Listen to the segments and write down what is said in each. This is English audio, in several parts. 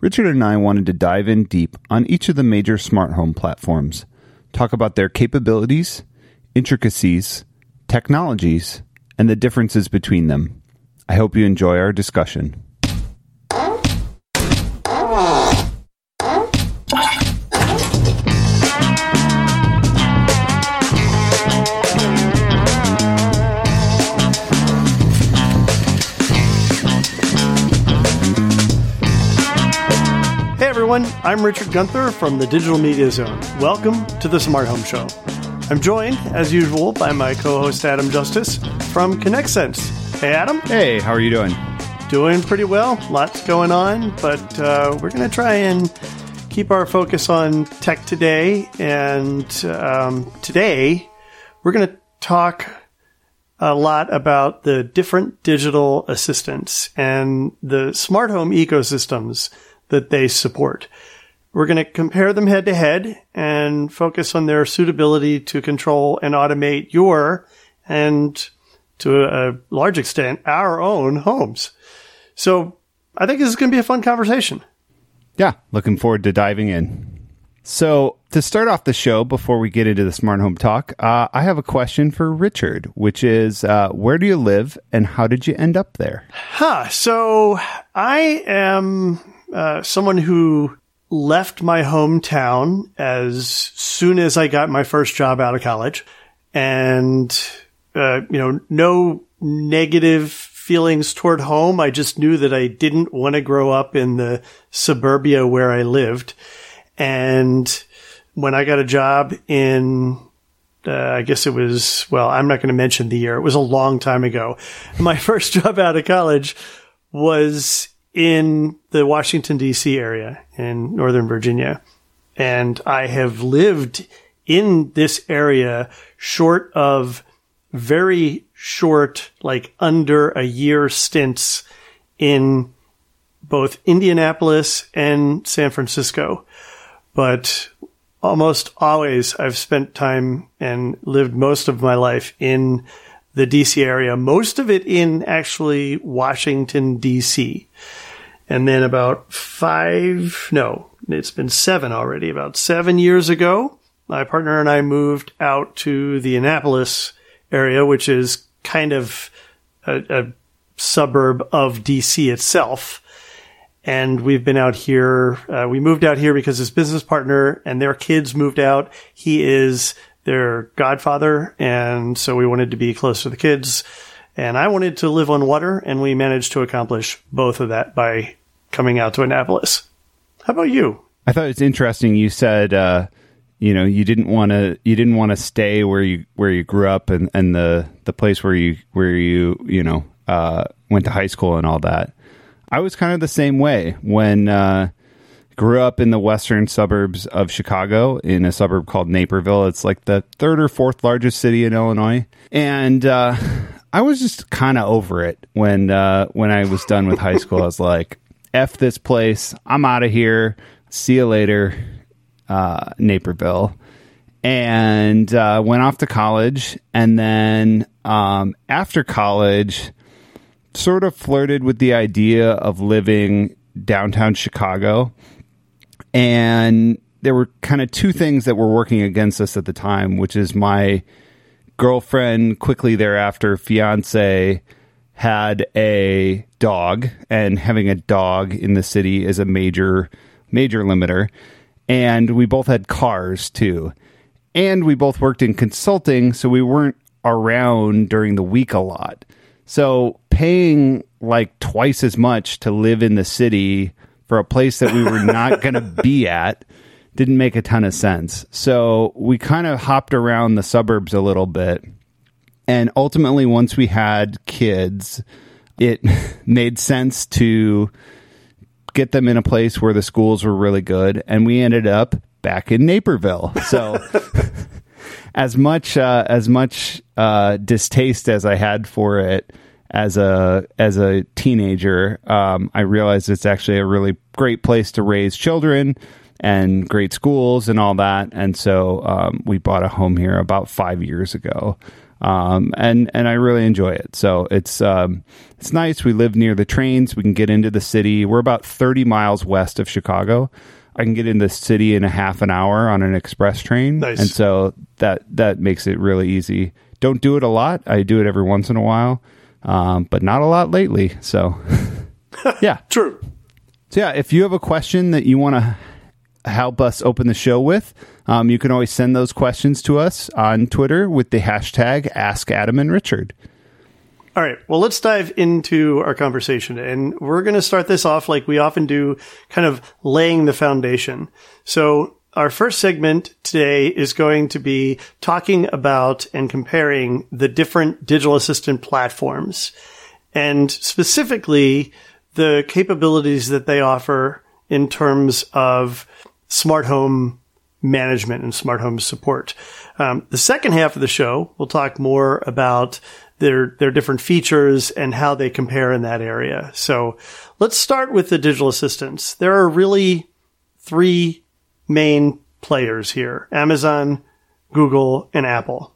Richard and I wanted to dive in deep on each of the major smart home platforms, talk about their capabilities, intricacies, technologies, and the differences between them. I hope you enjoy our discussion. Everyone, I'm Richard Gunther from the Digital Media Zone. Welcome to the Smart Home Show. I'm joined, as usual, by my co-host Adam Justice from ConnectSense. Hey Adam, Hey, how are you doing? doing pretty well. Lots going on, but uh, we're going to try and keep our focus on tech today. And um, today, we're going to talk a lot about the different digital assistants and the smart home ecosystems that they support. We're going to compare them head to head and focus on their suitability to control and automate your and to a large extent our own homes. So I think this is going to be a fun conversation. Yeah, looking forward to diving in. So, to start off the show, before we get into the smart home talk, uh, I have a question for Richard, which is uh, where do you live and how did you end up there? Huh. So I am uh, someone who left my hometown as soon as I got my first job out of college, and uh, you know, no negative feelings toward home. I just knew that I didn't want to grow up in the suburbia where I lived, and when I got a job in uh, I guess it was, well, I'm not going to mention the year. It was a long time ago. My first job out of college was in the Washington, D.C. area in Northern Virginia. And I have lived in this area short of very short, like under a year stints in both Indianapolis and San Francisco. But almost always I've spent time and lived most of my life in the DC area, most of it in actually Washington, DC. And then about five, no, it's been seven already, about seven years ago, my partner and I moved out to the Annapolis area, which is kind of a, a suburb of DC itself and we've been out here. Uh, we moved out here because his business partner and their kids moved out. He is their godfather, and so we wanted to be close to the kids. And I wanted to live on water, and we managed to accomplish both of that by coming out to Annapolis. How about you? I thought it's interesting. You said, uh, you know, you didn't want to, you didn't want to stay where you where you grew up and, and the the place where you where you you know uh, went to high school and all that. I was kind of the same way when uh, grew up in the western suburbs of Chicago in a suburb called Naperville. It's like the third or fourth largest city in Illinois, and uh, I was just kind of over it when uh, when I was done with high school. I was like, "F this place, I'm out of here. See you later, uh, Naperville." And uh, went off to college, and then um, after college sort of flirted with the idea of living downtown Chicago. And there were kind of two things that were working against us at the time, which is my girlfriend, quickly thereafter, fiance, had a dog, and having a dog in the city is a major, major limiter. And we both had cars too. And we both worked in consulting, so we weren't around during the week a lot. So paying like twice as much to live in the city for a place that we were not going to be at didn't make a ton of sense. So we kind of hopped around the suburbs a little bit. And ultimately, once we had kids, it made sense to get them in a place where the schools were really good, and we ended up back in Naperville. So. as much uh, as much uh, distaste as I had for it as a as a teenager, um, I realized it's actually a really great place to raise children and great schools and all that. And so um, we bought a home here about five years ago. Um, and and I really enjoy it. So it's um, it's nice. We live near the trains. We can get into the city. We're about thirty miles west of Chicago. I can get in the city in a half an hour on an express train, Nice. and so that that makes it really easy. Don't do it a lot. I do it every once in a while, um, but not a lot lately. So yeah, True. so yeah, if you have a question that you want to help us open the show with, um, you can always send those questions to us on Twitter with the hashtag Ask Adam and Richard. All right. Well, let's dive into our conversation. And we're going to start this off like we often do, kind of laying the foundation. So our first segment today is going to be talking about and comparing the different digital assistant platforms and specifically the capabilities that they offer in terms of smart home management and smart home support. Um, the second half of the show, we'll talk more about their their different features and how they compare in that area. So let's start with the digital assistants. There are really three main players here: Amazon, Google, and Apple.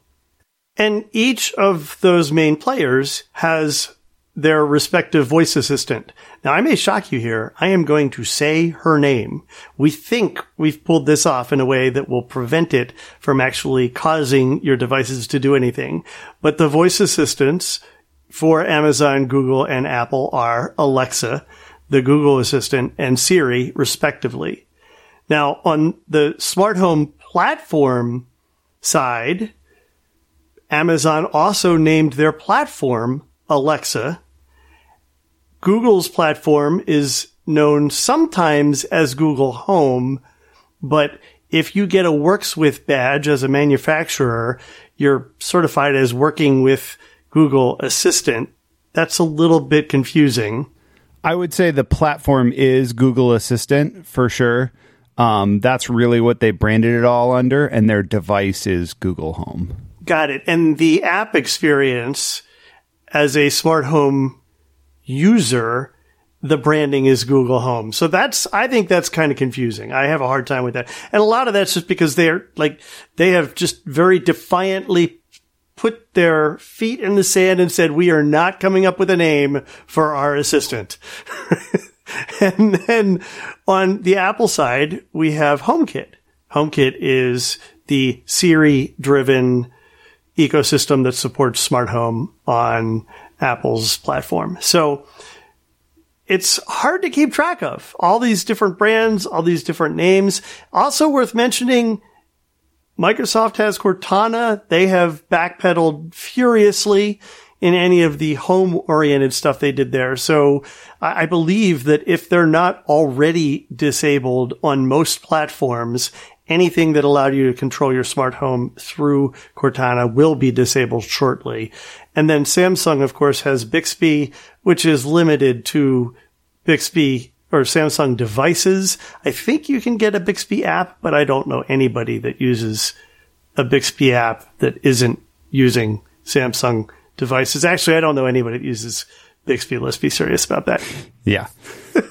And each of those main players has their respective voice assistant. Now, I may shock you here. I am going to say her name. We think we've pulled this off in a way that will prevent it from actually causing your devices to do anything. But the voice assistants for Amazon, Google, and Apple are Alexa, the Google Assistant, and Siri, respectively. Now, on the smart home platform side, Amazon also named their platform Alexa. Google's platform is known sometimes as Google Home, but if you get a Works With badge as a manufacturer, you're certified as working with Google Assistant. That's a little bit confusing. I would say the platform is Google Assistant for sure. Um, that's really what they branded it all under, and their device is Google Home. Got it. And the app experience as a smart home user, the branding is Google Home. So that's, I think that's kind of confusing. I have a hard time with that. And a lot of that's just because they're like, they have just very defiantly put their feet in the sand and said, we are not coming up with a name for our assistant. and then on the Apple side, we have HomeKit. HomeKit is the Siri driven ecosystem that supports smart home on Apple's platform. So it's hard to keep track of all these different brands, all these different names. Also worth mentioning, Microsoft has Cortana. They have backpedaled furiously in any of the home oriented stuff they did there. So I I believe that if they're not already disabled on most platforms, anything that allowed you to control your smart home through Cortana will be disabled shortly. And then Samsung, of course, has Bixby, which is limited to Bixby or Samsung devices. I think you can get a Bixby app, but I don't know anybody that uses a Bixby app that isn't using Samsung devices. Actually, I don't know anybody that uses Bixby. Let's be serious about that. Yeah,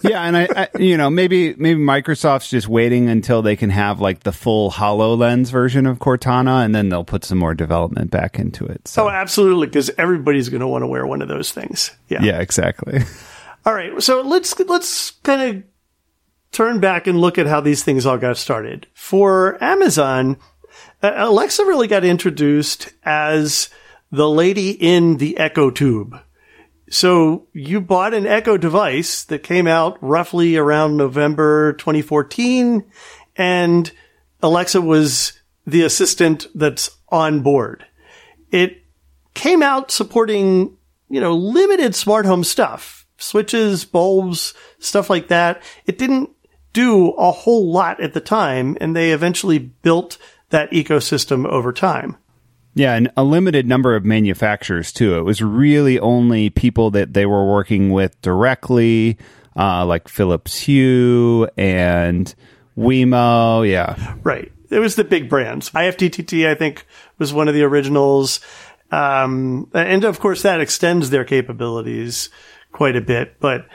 yeah, and I, I, you know, maybe maybe Microsoft's just waiting until they can have like the full Hololens version of Cortana, and then they'll put some more development back into it. So Oh, absolutely, because everybody's going to want to wear one of those things. Yeah. yeah, exactly. All right. So let's let's kind of turn back and look at how these things all got started. For Amazon, Alexa really got introduced as the lady in the Echo Tube. So you bought an Echo device that came out roughly around November 2014 and Alexa was the assistant that's on board. It came out supporting, you know, limited smart home stuff, switches, bulbs, stuff like that. It didn't do a whole lot at the time and they eventually built that ecosystem over time. Yeah, and a limited number of manufacturers too. It was really only people that they were working with directly. uh, like Philips Hue and Wemo. Yeah. Right. It was the big brands. IFTTT, I think, was one of the originals. Um, and of course, that extends their capabilities quite a bit, but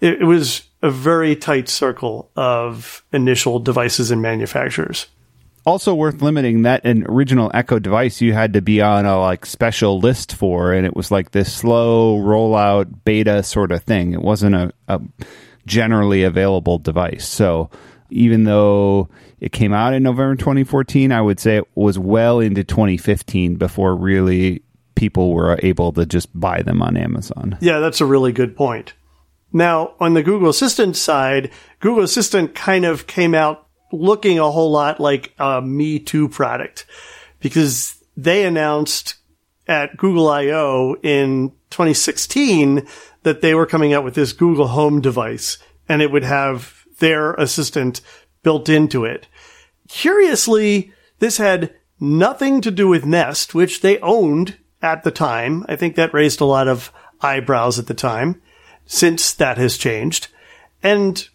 it, it was a very tight circle of initial devices and manufacturers also worth limiting that an original Echo device you had to be on a like special list for, and it was like this slow rollout beta sort of thing. It wasn't a, a generally available device. So even though it came out in November 2014, I would say it was well into 2015 before really people were able to just buy them on Amazon. Yeah, that's a really good point. Now, on the Google Assistant side, Google Assistant kind of came out looking a whole lot like a Me Too product because they announced at Google I/O in 2016 that they were coming out with this Google Home device and it would have their assistant built into it. Curiously, this had nothing to do with Nest, which they owned at the time. I think that raised a lot of eyebrows at the time since that has changed. And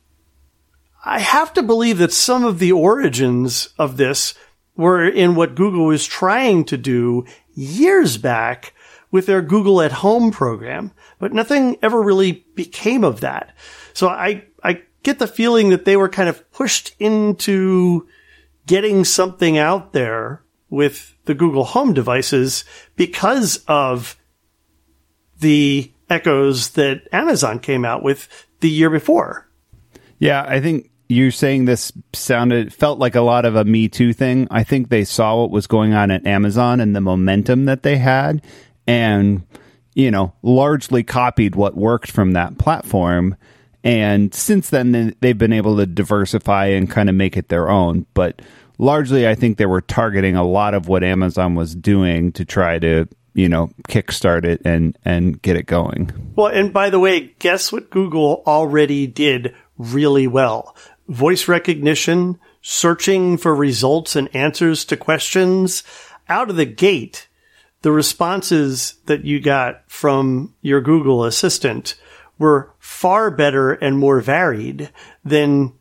I have to believe that some of the origins of this were in what Google was trying to do years back with their Google at Home program, but nothing ever really became of that. So I, I get the feeling that they were kind of pushed into getting something out there with the Google Home devices because of the echoes that Amazon came out with the year before. Yeah, I think you're saying this sounded felt like a lot of a Me Too thing. I think they saw what was going on at Amazon and the momentum that they had, and you know, largely copied what worked from that platform. And since then, they've been able to diversify and kind of make it their own. But largely, I think they were targeting a lot of what Amazon was doing to try to you know kickstart it and and get it going. Well, and by the way, guess what Google already did really well voice recognition, searching for results and answers to questions. Out of the gate, the responses that you got from your Google Assistant were far better and more varied than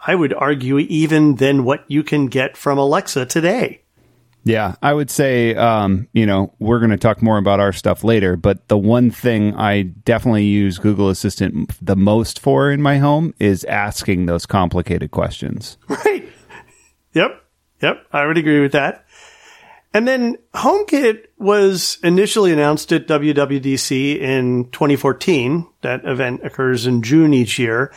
I would argue even than what you can get from Alexa today. Yeah, I would say, um, you know, we're going to talk more about our stuff later, but the one thing I definitely use Google Assistant the most for in my home is asking those complicated questions. Right. Yep. Yep. I would agree with that. And then HomeKit was initially announced at WWDC in 2014. That event occurs in June each year.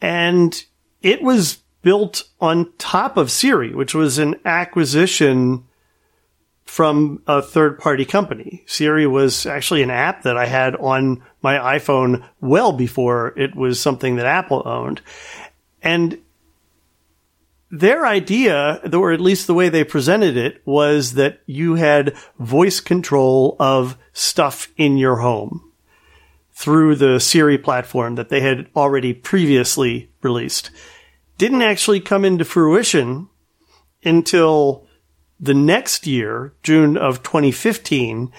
And it was built on top of Siri, which was an acquisition from a third party company. Siri was actually an app that I had on my iPhone well before it was something that Apple owned. And their idea, or at least the way they presented it, was that you had voice control of stuff in your home through the Siri platform that they had already previously released. Didn't actually come into fruition until the next year, June of 2015.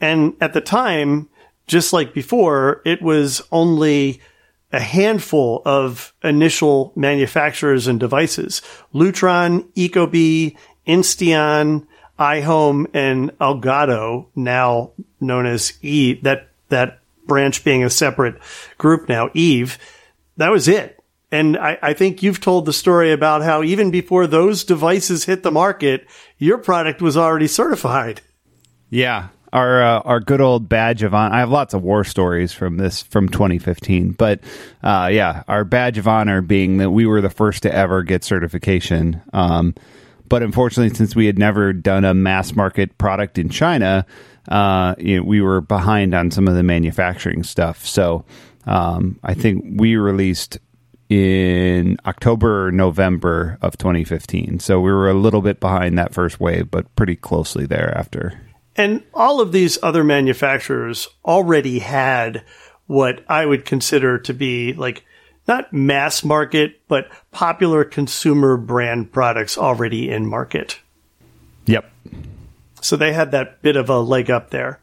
And at the time, just like before, it was only a handful of initial manufacturers and devices. Lutron, Ecobee, Insteon, iHome, and Elgato, now known as E, that, that branch being a separate group now, Eve. That was it. And I, I, think you've told the story about how even before those devices hit the market, your product was already certified. Yeah. Our uh, our good old badge of honor. I have lots of war stories from this from 2015, but uh, yeah, our badge of honor being that we were the first to ever get certification. Um, but unfortunately, since we had never done a mass market product in China, uh, you know, we were behind on some of the manufacturing stuff. So um, I think we released in October or November of 2015. So we were a little bit behind that first wave, but pretty closely thereafter. And all of these other manufacturers already had what I would consider to be like not mass market, but popular consumer brand products already in market. Yep. So they had that bit of a leg up there.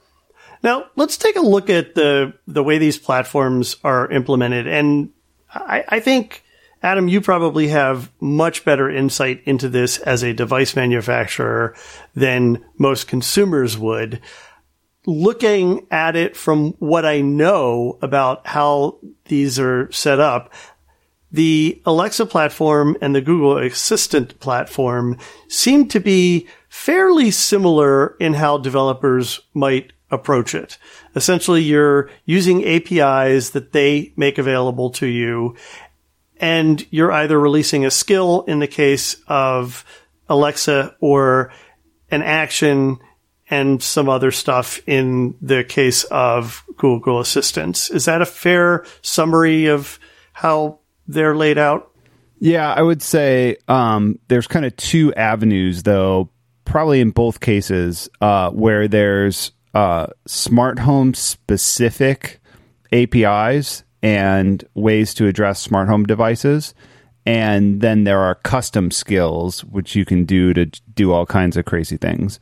Now let's take a look at the the way these platforms are implemented, and I, I think Adam, you probably have much better insight into this as a device manufacturer than most consumers would. Looking at it from what I know about how these are set up, the Alexa platform and the Google Assistant platform seem to be fairly similar in how developers might approach it. Essentially, you're using APIs that they make available to you and you're either releasing a skill in the case of Alexa or an action and some other stuff in the case of Google Assistants. Is that a fair summary of how they're laid out? Yeah, I would say um, there's kind of two avenues, though, probably in both cases, uh, where there's uh, smart home specific APIs and ways to address smart home devices. And then there are custom skills, which you can do to do all kinds of crazy things.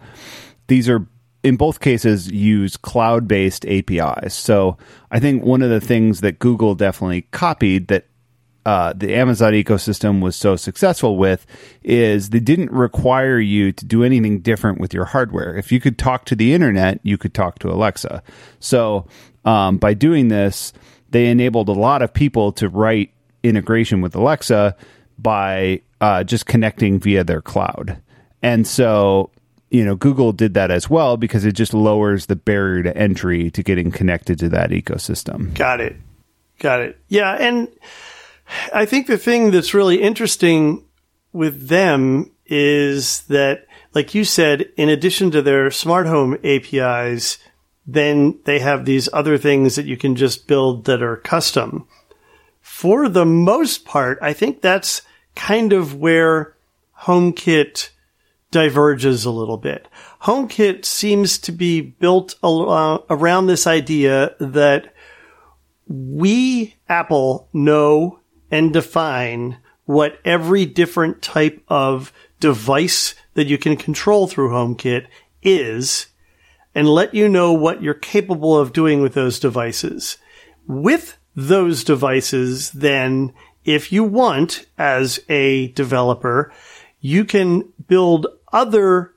These are, in both cases, use cloud based APIs. So I think one of the things that Google definitely copied that uh, the Amazon ecosystem was so successful with is they didn't require you to do anything different with your hardware. If you could talk to the internet, you could talk to Alexa. So um, by doing this, they enabled a lot of people to write integration with Alexa by uh, just connecting via their cloud. And so, you know, Google did that as well because it just lowers the barrier to entry to getting connected to that ecosystem. Got it. Got it. Yeah. And I think the thing that's really interesting with them is that, like you said, in addition to their smart home APIs, then they have these other things that you can just build that are custom. For the most part, I think that's kind of where HomeKit diverges a little bit. HomeKit seems to be built uh, around this idea that we, Apple, know and define what every different type of device that you can control through HomeKit is and let you know what you're capable of doing with those devices. With those devices, then, if you want, as a developer, you can build other,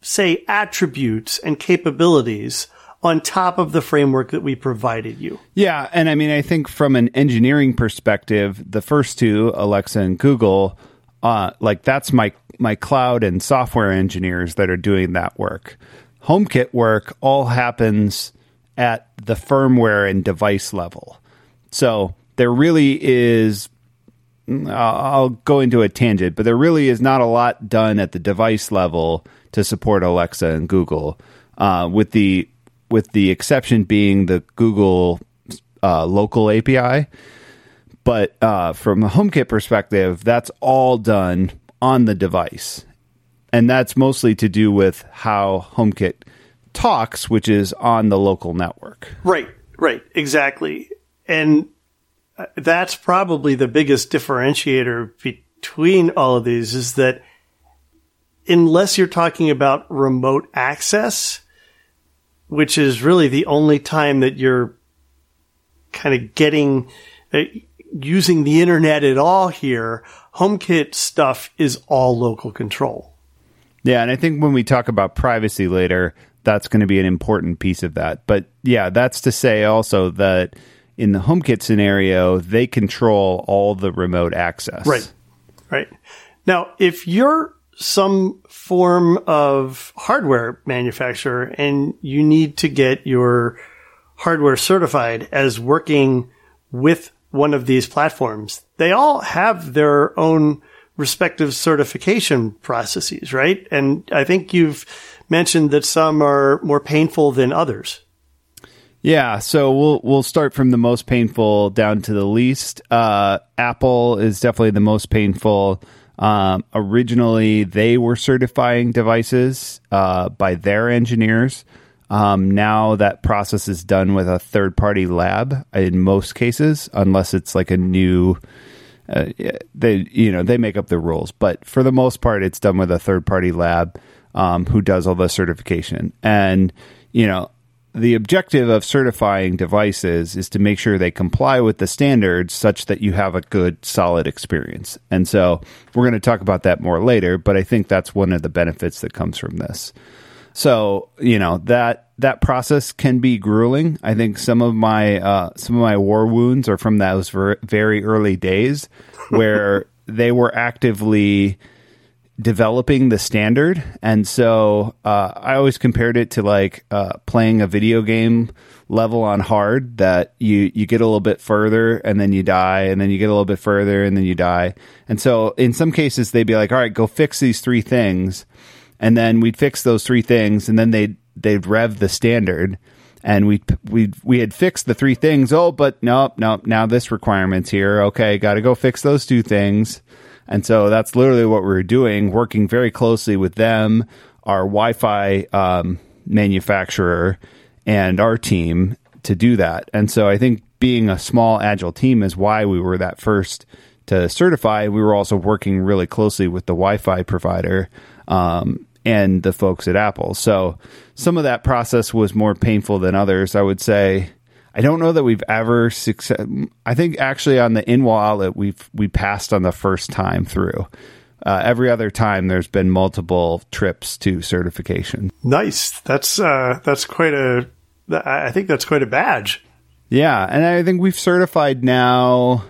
say, attributes and capabilities on top of the framework that we provided you. Yeah. And I mean, I think from an engineering perspective, the first two, Alexa and Google, uh, like that's my, my cloud and software engineers that are doing that work. HomeKit work all happens at the firmware and device level. So there really is, I'll go into a tangent, but there really is not a lot done at the device level to support Alexa and Google, uh, with the with the exception being the Google uh, local API. But uh, from a HomeKit perspective, that's all done on the device and that's mostly to do with how HomeKit talks, which is on the local network. Right, right, exactly. And uh, that's probably the biggest differentiator between all of these is that unless you're talking about remote access, which is really the only time that you're kind of getting uh, using the internet at all here, HomeKit stuff is all local control. Yeah, and I think when we talk about privacy later, that's going to be an important piece of that. But yeah, that's to say also that in the HomeKit scenario, they control all the remote access. Right. Right. Now, if you're some form of hardware manufacturer and you need to get your hardware certified as working with one of these platforms, they all have their own respective certification processes, right? And I think you've mentioned that some are more painful than others. Yeah, so we'll we'll start from the most painful down to the least. Uh, Apple is definitely the most painful. Um, originally, they were certifying devices uh, by their engineers. Um, now that process is done with a third party lab in most cases, unless it's like a new uh, they you know they make up the rules, but for the most part, it's done with a third party lab um, who does all the certification. And you know, the objective of certifying devices is to make sure they comply with the standards such that you have a good solid experience. And so we're going to talk about that more later, but I think that's one of the benefits that comes from this. So, you know, that that process can be grueling. I think some of my uh, some of my war wounds are from those very early days where they were actively developing the standard, and so uh, I always compared it to like uh, playing a video game level on hard. That you you get a little bit further and then you die, and then you get a little bit further and then you die. And so in some cases they'd be like, "All right, go fix these three things," and then we'd fix those three things, and then they'd they'd rev the standard and we we we had fixed the three things. Oh, but nope, nope. Now this requirement's here. Okay, got to go fix those two things. And so that's literally what we were doing, working very closely with them, our Wi-Fi um, manufacturer, and our team to do that. And so I think being a small agile team is why we were that first to certify. We were also working really closely with the Wi-Fi provider um, and the folks at Apple. So some of that process was more painful than others. I would say I don't know that we've ever success. I think actually on the in-wall outlet we've we passed on the first time through. Uh, every other time there's been multiple trips to certification. Nice. That's uh, that's quite a. I think that's quite a badge. Yeah, and I think we've certified now.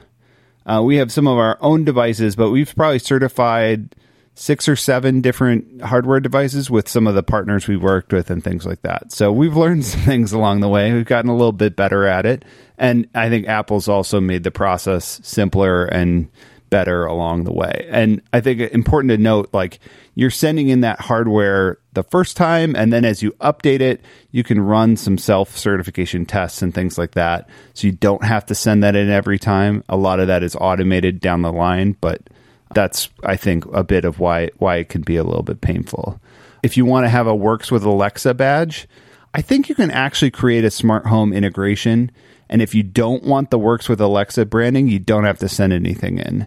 Uh, we have some of our own devices, but we've probably certified six or seven different hardware devices with some of the partners we worked with and things like that. So we've learned some things along the way. We've gotten a little bit better at it. And I think Apple's also made the process simpler and better along the way. And I think important to note like you're sending in that hardware the first time and then as you update it, you can run some self-certification tests and things like that. So you don't have to send that in every time. A lot of that is automated down the line, but that's I think a bit of why why it can be a little bit painful. If you want to have a works with Alexa badge, I think you can actually create a smart home integration. And if you don't want the works with Alexa branding, you don't have to send anything in.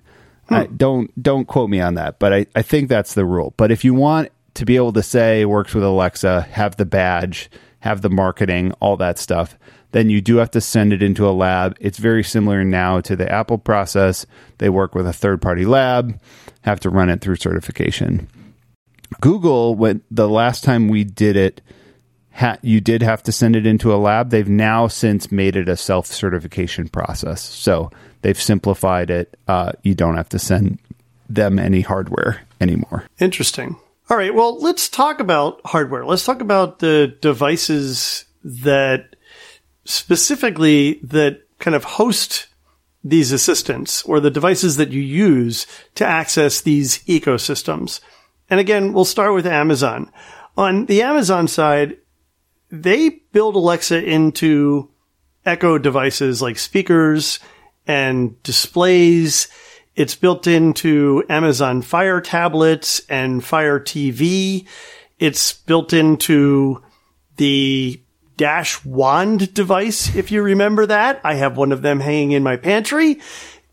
Hmm. I, don't don't quote me on that, but I, I think that's the rule. But if you want to be able to say works with Alexa, have the badge, have the marketing, all that stuff, then you do have to send it into a lab. It's very similar now to the Apple process. They work with a third party lab, have to run it through certification. Google, when the last time we did it, ha- you did have to send it into a lab. They've now since made it a self certification process. So they've simplified it. Uh, you don't have to send them any hardware anymore. Interesting. All right. Well, let's talk about hardware. Let's talk about the devices that specifically that kind of host these assistants or the devices that you use to access these ecosystems. And again, we'll start with Amazon. On the Amazon side, they build Alexa into Echo devices like speakers and displays. It's built into Amazon Fire tablets and Fire TV. It's built into the dash wand device, if you remember that. I have one of them hanging in my pantry.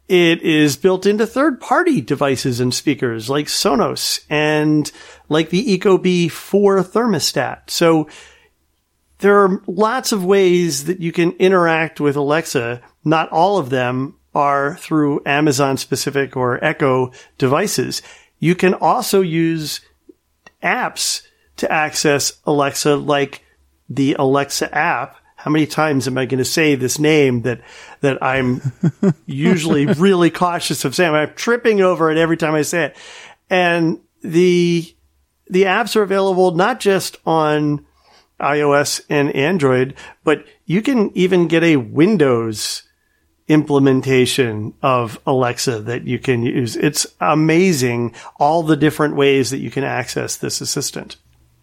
It is built into third party devices and speakers like Sonos and like the Ecobee 4 thermostat. So there are lots of ways that you can interact with Alexa. Not all of them are through Amazon specific or Echo devices. You can also use apps to access Alexa like the Alexa app. How many times am I going to say this name that that I'm usually really cautious of saying? I'm tripping over it every time I say it. And the the apps are available not just on iOS and Android, but you can even get a Windows implementation of Alexa that you can use. It's amazing all the different ways that you can access this assistant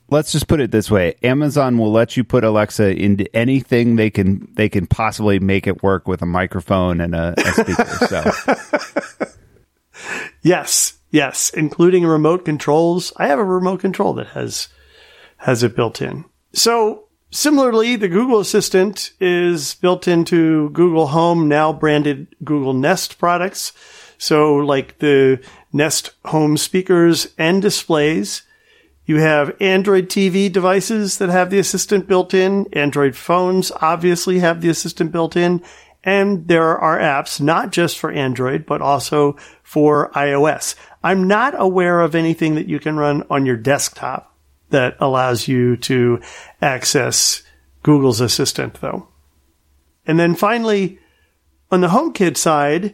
let's just put it this way. Amazon will let you put alexa into anything they can they can possibly make it work with a microphone and a, a speaker so. Yes yes including remote controls. I have a remote control that has has it built in. So similarly the google assistant is built into google home now branded google nest products. So like the nest home speakers and displays You have Android TV devices that have the assistant built in. Android phones obviously have the assistant built in. And there are apps not just for Android, but also for iOS. I'm not aware of anything that you can run on your desktop that allows you to access Google's assistant though. And then finally, on the HomeKit side,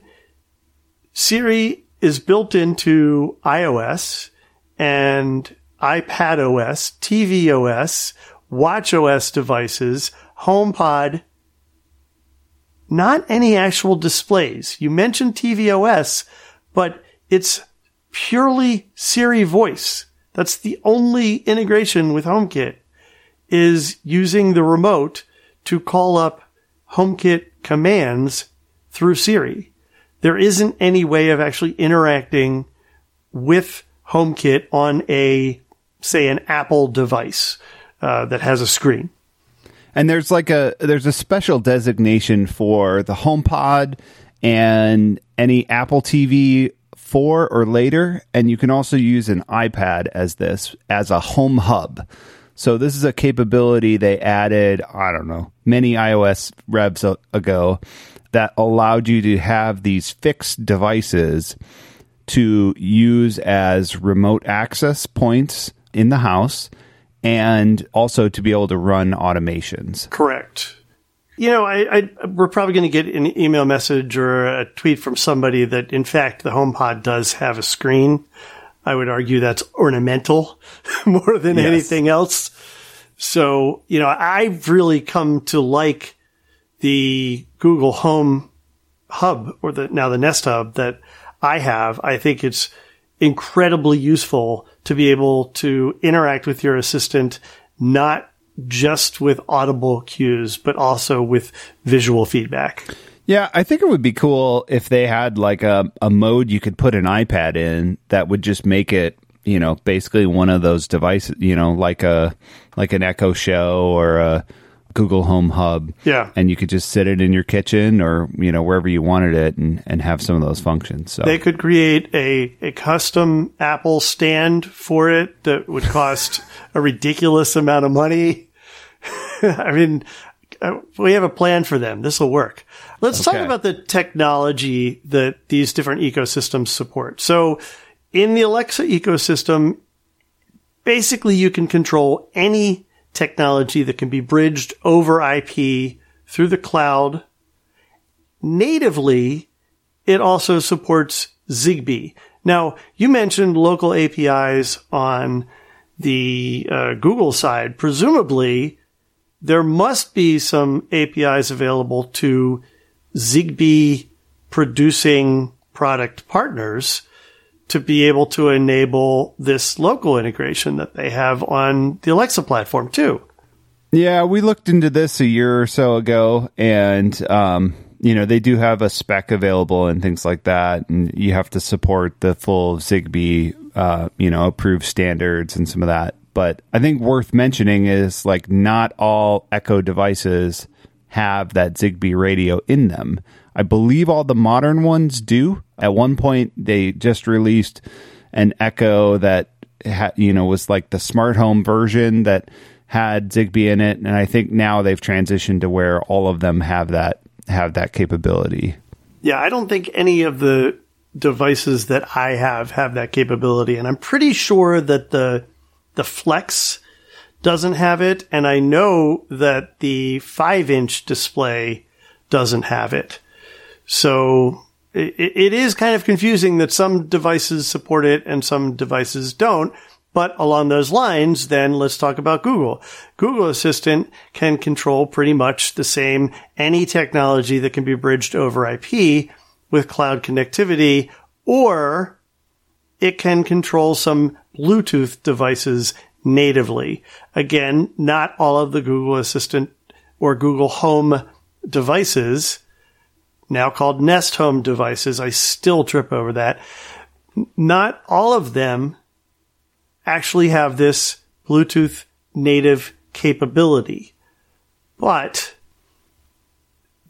Siri is built into iOS and iPad OS, TV OS, Watch OS devices, HomePod, not any actual displays. You mentioned TV OS, but it's purely Siri voice. That's the only integration with HomeKit is using the remote to call up HomeKit commands through Siri. There isn't any way of actually interacting with HomeKit on a say an Apple device uh, that has a screen. And there's like a there's a special designation for the HomePod and any Apple TV 4 or later and you can also use an iPad as this as a home hub. So this is a capability they added, I don't know, many iOS revs ago that allowed you to have these fixed devices to use as remote access points in the house and also to be able to run automations. Correct. You know, I, I we're probably going to get an email message or a tweet from somebody that, in fact, the HomePod does have a screen. I would argue that's ornamental more than yes. anything else. So, you know, I've really come to like the Google Home Hub or the now the Nest Hub that I have. I think it's incredibly useful to be able to interact with your assistant, not just with audible cues, but also with visual feedback. Yeah, I think it would be cool if they had like a, a mode you could put an iPad in that would just make it, you know, basically one of those devices, you know, like a like an Echo Show or a Google Home Hub. Yeah. And you could just sit it in your kitchen or, you know, wherever you wanted it and, and have some of those functions. So they could create a, a custom Apple stand for it that would cost a ridiculous amount of money. I mean, uh, we have a plan for them. This will work. Let's okay. talk about the technology that these different ecosystems support. So in the Alexa ecosystem, basically you can control any technology that can be bridged over IP through the cloud. Natively, it also supports Zigbee. Now, you mentioned local APIs on the uh, Google side. Presumably, there must be some APIs available to Zigbee producing product partners to be able to enable this local integration that they have on the Alexa platform too. Yeah, we looked into this a year or so ago, and um, you know they do have a spec available and things like that, and you have to support the full Zigbee, uh, you know, approved standards and some of that. But I think worth mentioning is like not all Echo devices have that Zigbee radio in them. I believe all the modern ones do, at one point, they just released an Echo that ha- you know was like the smart home version that had Zigbee in it, and I think now they've transitioned to where all of them have that have that capability. Yeah, I don't think any of the devices that I have have that capability, and I'm pretty sure that the the Flex doesn't have it, and I know that the five inch display doesn't have it. So it, it is kind of confusing that some devices support it and some devices don't. But along those lines, then let's talk about Google. Google Assistant can control pretty much the same any technology that can be bridged over IP with cloud connectivity, or it can control some Bluetooth devices natively. Again, not all of the Google Assistant or Google Home devices now called Nest Home devices. I still trip over that. Not all of them actually have this Bluetooth native capability. But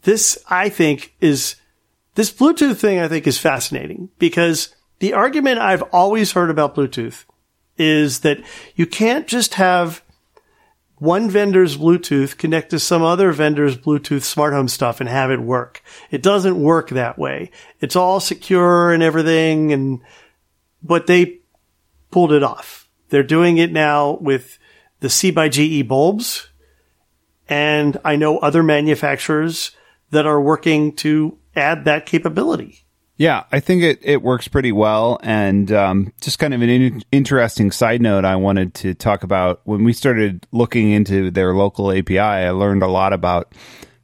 this, I think, is this Bluetooth thing, I think, is fascinating because the argument I've always heard about Bluetooth is that you can't just have one vendor's Bluetooth connect to some other vendor's Bluetooth smart home stuff and have it work. It doesn't work that way. It's all secure and everything and, but they pulled it off. They're doing it now with the C by GE bulbs. And I know other manufacturers that are working to add that capability. Yeah, I think it, it works pretty well. And um, just kind of an in- interesting side note, I wanted to talk about when we started looking into their local API, I learned a lot about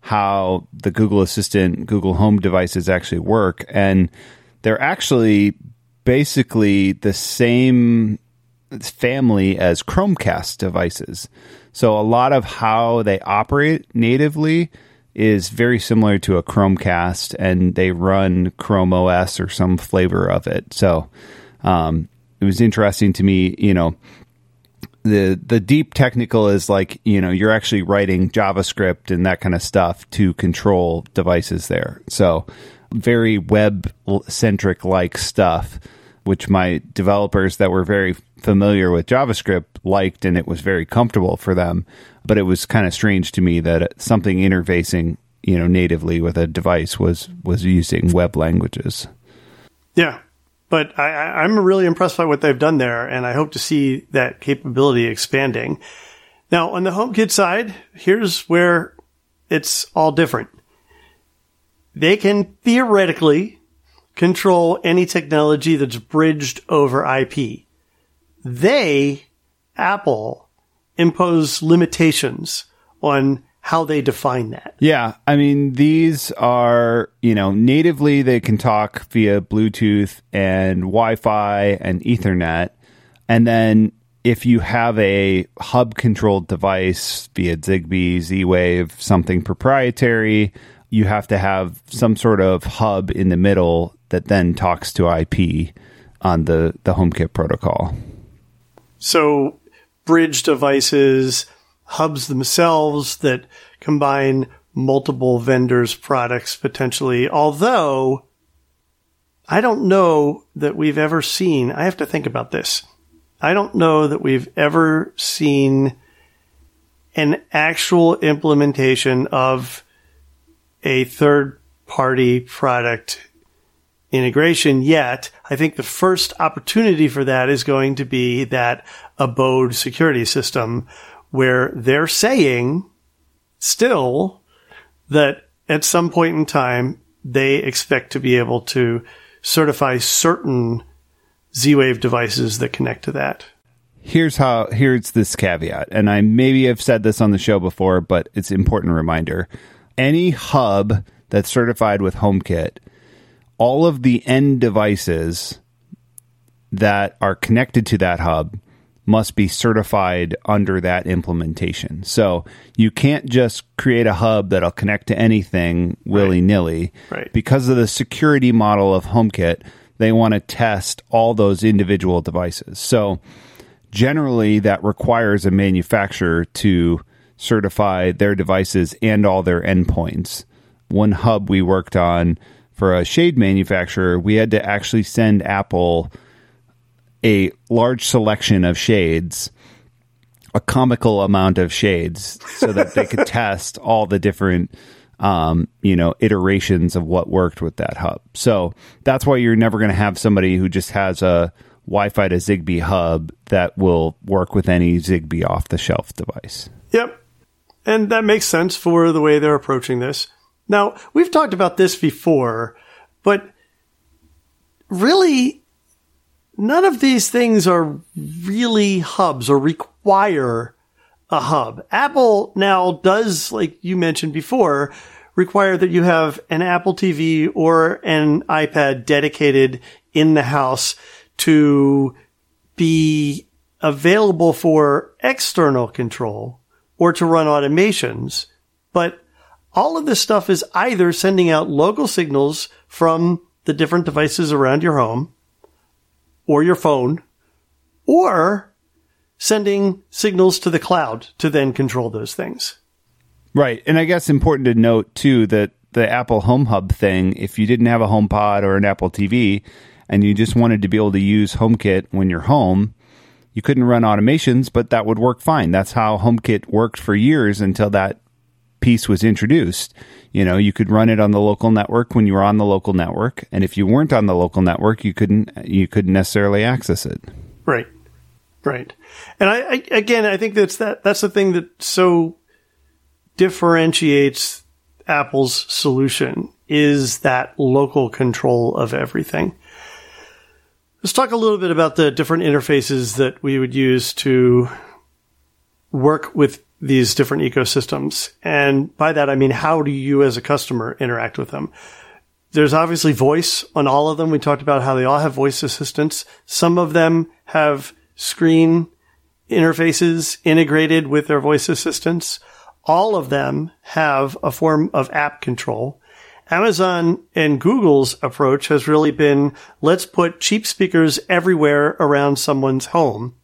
how the Google Assistant, Google Home devices actually work. And they're actually basically the same family as Chromecast devices. So a lot of how they operate natively is very similar to a Chromecast, and they run Chrome OS or some flavor of it. So um, it was interesting to me, you know. The the deep technical is like you know you're actually writing JavaScript and that kind of stuff to control devices there. So very web centric like stuff, which my developers that were very familiar with JavaScript liked, and it was very comfortable for them. But it was kind of strange to me that something interfacing, you know, natively with a device was was using web languages. Yeah, but I, I'm really impressed by what they've done there, and I hope to see that capability expanding. Now, on the HomeKit side, here's where it's all different. They can theoretically control any technology that's bridged over IP they, Apple, impose limitations on how they define that. Yeah. I mean, these are, you know, natively they can talk via Bluetooth and Wi Fi and Ethernet. And then if you have a hub controlled device via Zigbee, Z Wave, something proprietary, you have to have some sort of hub in the middle that then talks to IP on the, the HomeKit protocol. So bridge devices, hubs themselves that combine multiple vendors' products potentially. Although I don't know that we've ever seen, I have to think about this. I don't know that we've ever seen an actual implementation of a third party product integration yet. I think the first opportunity for that is going to be that abode security system where they're saying still that at some point in time, they expect to be able to certify certain Z-Wave devices that connect to that. Here's how, here's this caveat. And I maybe have said this on the show before, but it's important reminder. Any hub that's certified with HomeKit all of the end devices that are connected to that hub must be certified under that implementation. So you can't just create a hub that'll connect to anything willy nilly. Right. Because of the security model of HomeKit, they want to test all those individual devices. So generally, that requires a manufacturer to certify their devices and all their endpoints. One hub we worked on for a shade manufacturer, we had to actually send Apple a large selection of shades, a comical amount of shades, so that they could test all the different, um, you know, iterations of what worked with that hub. So that's why you're never going to have somebody who just has a Wi-Fi to Zigbee hub that will work with any Zigbee off-the-shelf device. Yep, and that makes sense for the way they're approaching this. Now, we've talked about this before, but really, none of these things are really hubs or require a hub. Apple now does, like you mentioned before, require that you have an Apple TV or an iPad dedicated in the house to be available for external control or to run automations. But all of this stuff is either sending out local signals from the different devices around your home or your phone or sending signals to the cloud to then control those things. Right. And I guess important to note too that the Apple Home Hub thing, if you didn't have a HomePod or an Apple TV and you just wanted to be able to use HomeKit when you're home, you couldn't run automations, but that would work fine. That's how HomeKit worked for years until that piece was introduced. You know, you could run it on the local network when you were on the local network, and if you weren't on the local network, you couldn't you couldn't necessarily access it. Right, right. And I, I again, I think that's that that's the thing that so differentiates Apple's solution is that local control of everything. Let's talk a little bit about the different interfaces that we would use to work with these different ecosystems. And by that, I mean, how do you as a customer interact with them? There's obviously voice on all of them. We talked about how they all have voice assistants. Some of them have screen interfaces integrated with their voice assistants. All of them have a form of app control. Amazon and Google's approach has really been let's put cheap speakers everywhere around someone's home,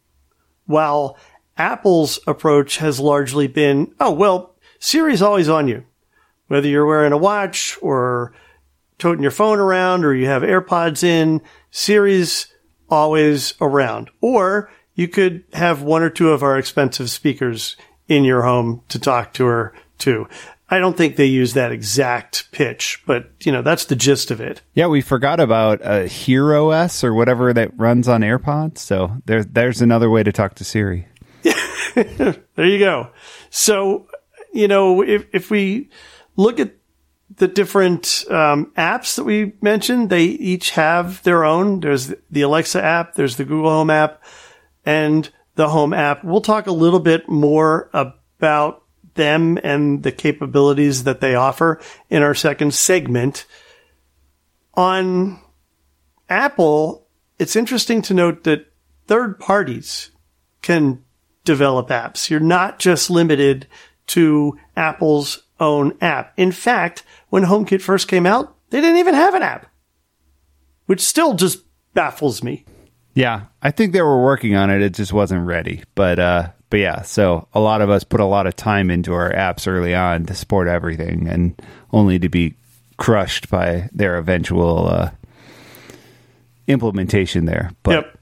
while Apple's approach has largely been, oh, well, Siri's always on you. Whether you're wearing a watch or toting your phone around or you have AirPods in, Siri's always around. Or you could have one or two of our expensive speakers in your home to talk to her too. I don't think they use that exact pitch, but you know, that's the gist of it. Yeah, we forgot about uh, Hero S or whatever that runs on AirPods. So there's there's another way to talk to Siri. there you go. So, you know, if, if we look at the different um, apps that we mentioned, they each have their own. There's the Alexa app, there's the Google Home app, and the Home app. We'll talk a little bit more about them and the capabilities that they offer in our second segment. On Apple, it's interesting to note that third parties can develop apps. You're not just limited to Apple's own app. In fact, when HomeKit first came out, they didn't even have an app, which still just baffles me. Yeah, I think they were working on it. It just wasn't ready. But uh, but yeah, so a lot of us put a lot of time into our apps early on to support everything, and only to be crushed by their eventual uh, implementation there. But Yep.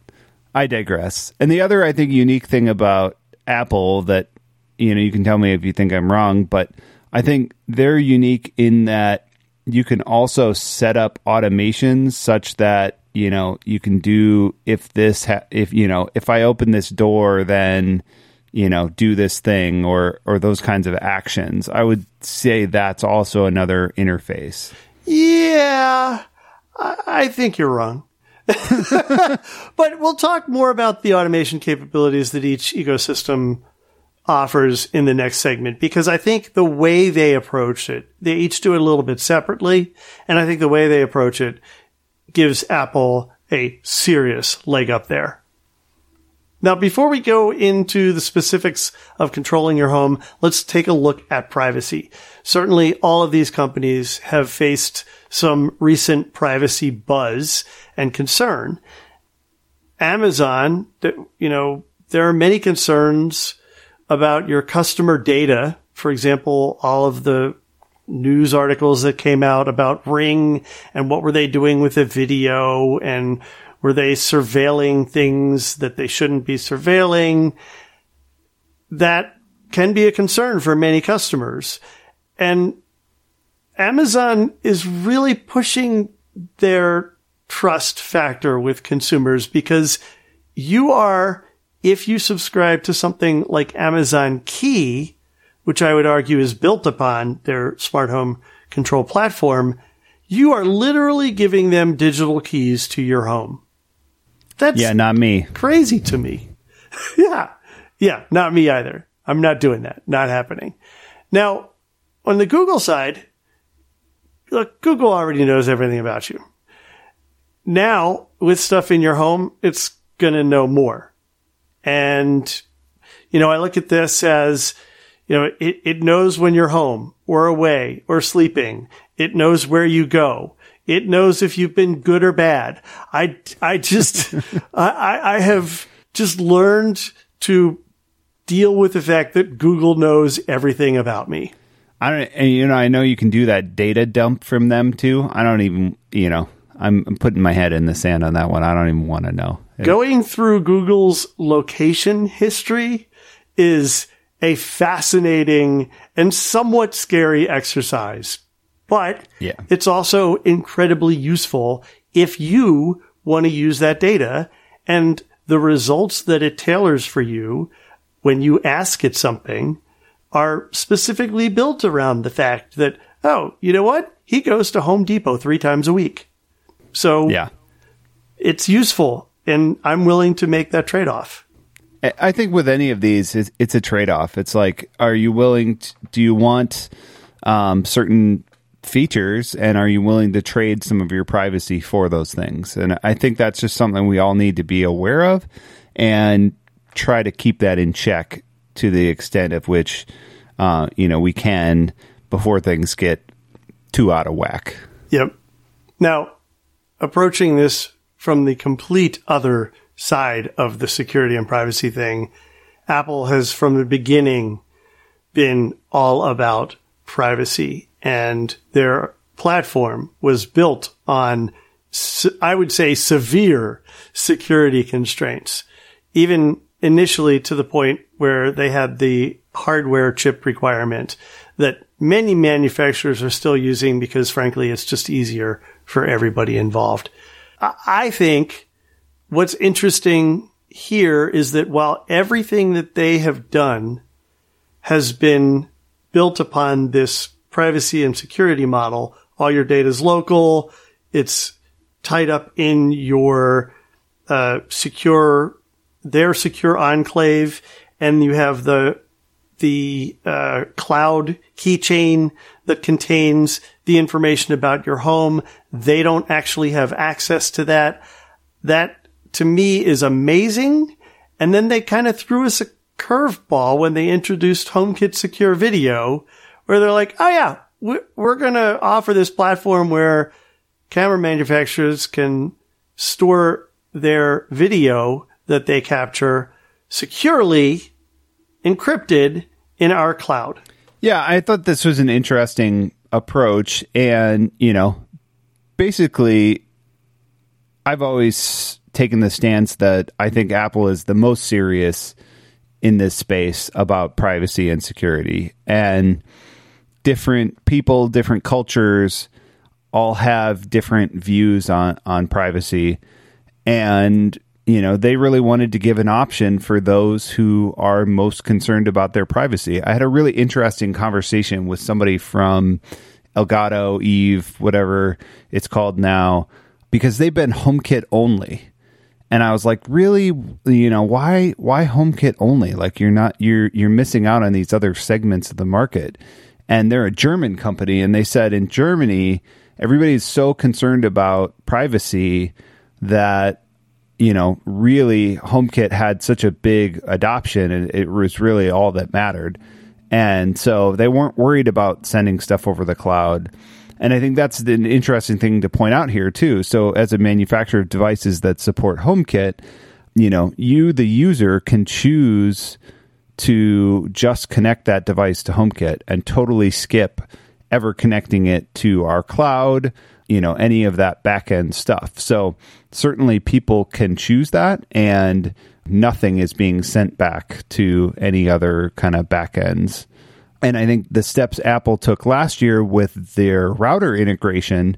I digress. And the other, I think, unique thing about Apple that you know you can tell me if you think I'm wrong, but I think they're unique in that you can also set up automations such that you know you can do if this ha- if you know if I open this door then you know do this thing or or those kinds of actions. I would say that's also another interface. Yeah, I, I think you're wrong. but we'll talk more about the automation capabilities that each ecosystem offers in the next segment because I think the way they approach it, they each do it a little bit separately. And I think the way they approach it gives Apple a serious leg up there. Now, before we go into the specifics of controlling your home, let's take a look at privacy. Certainly, all of these companies have faced some recent privacy buzz and concern. Amazon, you know, there are many concerns about your customer data. For example, all of the news articles that came out about Ring and what were they doing with the video and were they surveilling things that they shouldn't be surveilling? That can be a concern for many customers. And Amazon is really pushing their trust factor with consumers because you are, if you subscribe to something like Amazon Key, which I would argue is built upon their smart home control platform, you are literally giving them digital keys to your home. That's Yeah, not me. crazy to me. yeah. Yeah. Not me either. I'm not doing that. Not happening. Now, on the Google side, look, Google already knows everything about you. Now, with stuff in your home, it's going to know more. And, you know, I look at this as, you know, it, it knows when you're home or away or sleeping. It knows where you go. It knows if you've been good or bad. I, I just, I, I have just learned to deal with the fact that Google knows everything about me. I don't, and you know, I know you can do that data dump from them too. I don't even, you know, I'm, I'm putting my head in the sand on that one. I don't even want to know. Going through Google's location history is a fascinating and somewhat scary exercise. But Yeah. it's also incredibly useful if you want to use that data and the results that it tailors for you when you ask it something are specifically built around the fact that, oh, you know what? He goes to Home Depot three times a week. So Yeah. it's useful and I'm willing to make that trade off. I- think with any of these, it's, it's a trade off. It's like, are you willing? To, do you want um, certain features, and are you willing to trade some of your privacy for those things? And I think that's just something we all need to be aware of, and try to keep that in check to the extent of which uh, you know we can before things get too out of whack. Yep. Now, approaching this from the complete other side of the security and privacy thing, Apple has from the beginning been all about privacy and their platform was built on, I would say, severe security constraints. Even initially to the point where they had the hardware chip requirement that many manufacturers are still using because frankly, it's just easier for everybody involved. I think what's interesting here is that while everything that they have done has been built upon this privacy and security model, all your data is local, it's tied up in your uh, secure, their secure enclave, and you have the the uh, cloud keychain that contains the information about your home. They don't actually have access to that. That to me is amazing. And then they kind of threw us a curveball when they introduced HomeKit Secure Video, where they're like, "Oh yeah, we're, we're going to offer this platform where camera manufacturers can store their video that they capture securely encrypted in our cloud." Yeah, I thought this was an interesting approach. And, you know, basically, I've always taken the stance that I think Apple is the most serious in this space about privacy and security. And different people, different cultures all have different views on, on privacy. And, you know, they really wanted to give an option for those who are most concerned about their privacy. I had a really interesting conversation with somebody from Elgato, Eve, whatever it's called now, because they've been HomeKit only. And I was like, really, you know, why why HomeKit only? Like you're not you're you're missing out on these other segments of the market. And they're a German company and they said in Germany everybody's so concerned about privacy that you know, really HomeKit had such a big adoption and it was really all that mattered. And so they weren't worried about sending stuff over the cloud. And I think that's an interesting thing to point out here too. So as a manufacturer of devices that support HomeKit, you know, you the user can choose to just connect that device to HomeKit and totally skip ever connecting it to our cloud, you know, any of that back end stuff. So certainly people can choose that and nothing is being sent back to any other kind of backends. And I think the steps Apple took last year with their router integration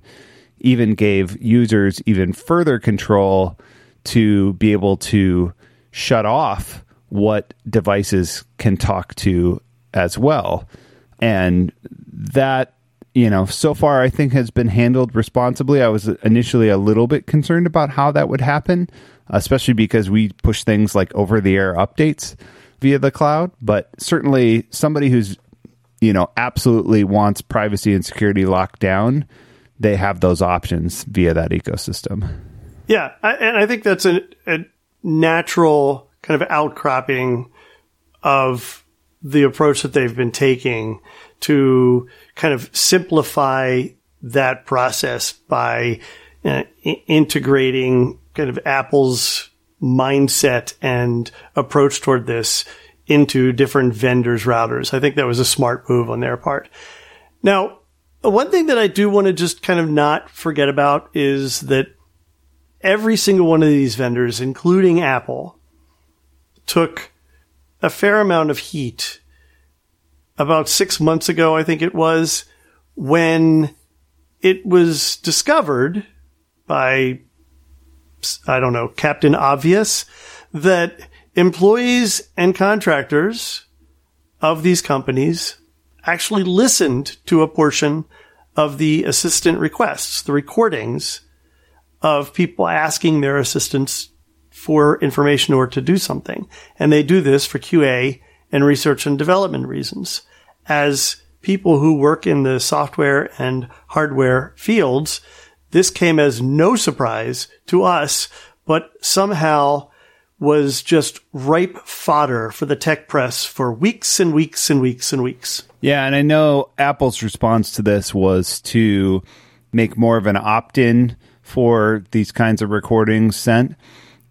even gave users even further control to be able to shut off what devices can talk to as well. And that, you know, so far I think has been handled responsibly. I was initially a little bit concerned about how that would happen, especially because we push things like over the air updates via the cloud. But certainly somebody who's, you know, absolutely wants privacy and security locked down, they have those options via that ecosystem. Yeah, I, and I think that's a, a natural kind of outcropping of the approach that they've been taking to kind of simplify that process by uh, I- integrating kind of Apple's mindset and approach toward this into different vendors' routers. I think that was a smart move on their part. Now, one thing that I do want to just kind of not forget about is that every single one of these vendors, including Apple, took a fair amount of heat. About six months ago, I think it was, when it was discovered by, I don't know, Captain Obvious that employees and contractors of these companies actually listened to a portion of the assistant requests, the recordings of people asking their assistants for information or to do something. And they do this for QA and research and development reasons. As people who work in the software and hardware fields, this came as no surprise to us, but somehow was just ripe fodder for the tech press for weeks and weeks and weeks and weeks. Yeah, and I know Apple's response to this was to make more of an opt in for these kinds of recordings sent.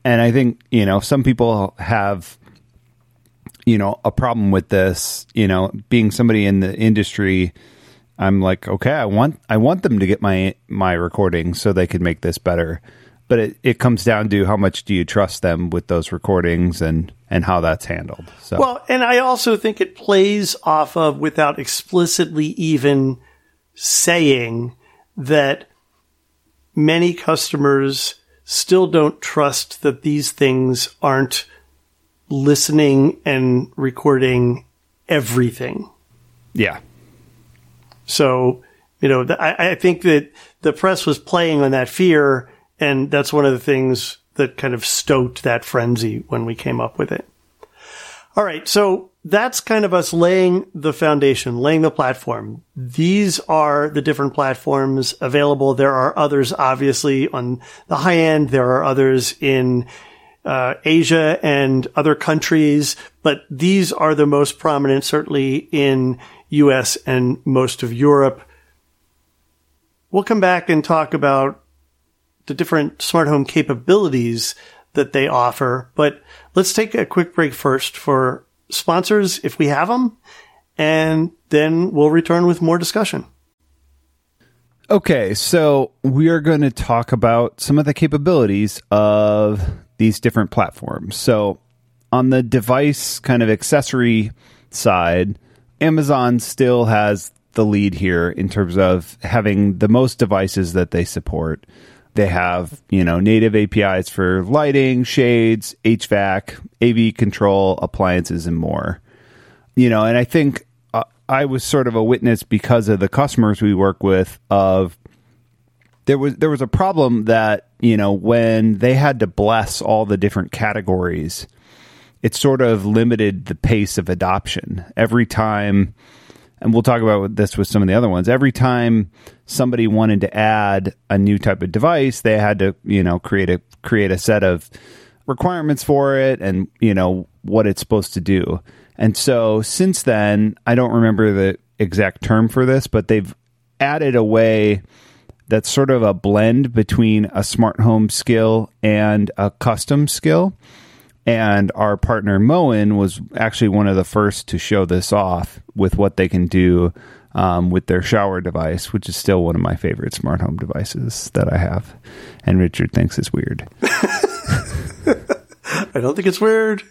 And I think, you know, some people have, you know, a problem with this, you know, being somebody in the industry. I'm like, okay, I want I want them to get my my recording so they can make this better but it, it comes down to how much do you trust them with those recordings and and how that's handled. So well, and I also think it plays off of without explicitly even saying that many customers still don't trust that these things aren't listening and recording everything. Yeah. So, you know, I, I think that the press was playing on that fear and that's one of the things that kind of stoked that frenzy when we came up with it. All right. So that's kind of us laying the foundation, laying the platform. These are the different platforms available. There are others, obviously, on the high end. There are others in uh, Asia and other countries, but these are the most prominent, certainly in US and most of Europe. We'll come back and talk about the different smart home capabilities that they offer. But let's take a quick break first for sponsors if we have them, and then we'll return with more discussion. Okay, so we are going to talk about some of the capabilities of these different platforms. So, on the device kind of accessory side, Amazon still has the lead here in terms of having the most devices that they support. They have, you know, native APIs for lighting, shades, HVAC, AV control, appliances, and more. You know, and I think uh, I was sort of a witness because of the customers we work with of there was there was a problem that, you know, when they had to bless all the different categories, it sort of limited the pace of adoption. Every time and we'll talk about this with some of the other ones. Every time somebody wanted to add a new type of device, they had to, you know, create a create a set of requirements for it and, you know, what it's supposed to do. And so since then, I don't remember the exact term for this, but they've added a way that's sort of a blend between a smart home skill and a custom skill. And our partner Moen was actually one of the first to show this off with what they can do um, with their shower device, which is still one of my favorite smart home devices that I have. And Richard thinks it's weird. I don't think it's weird.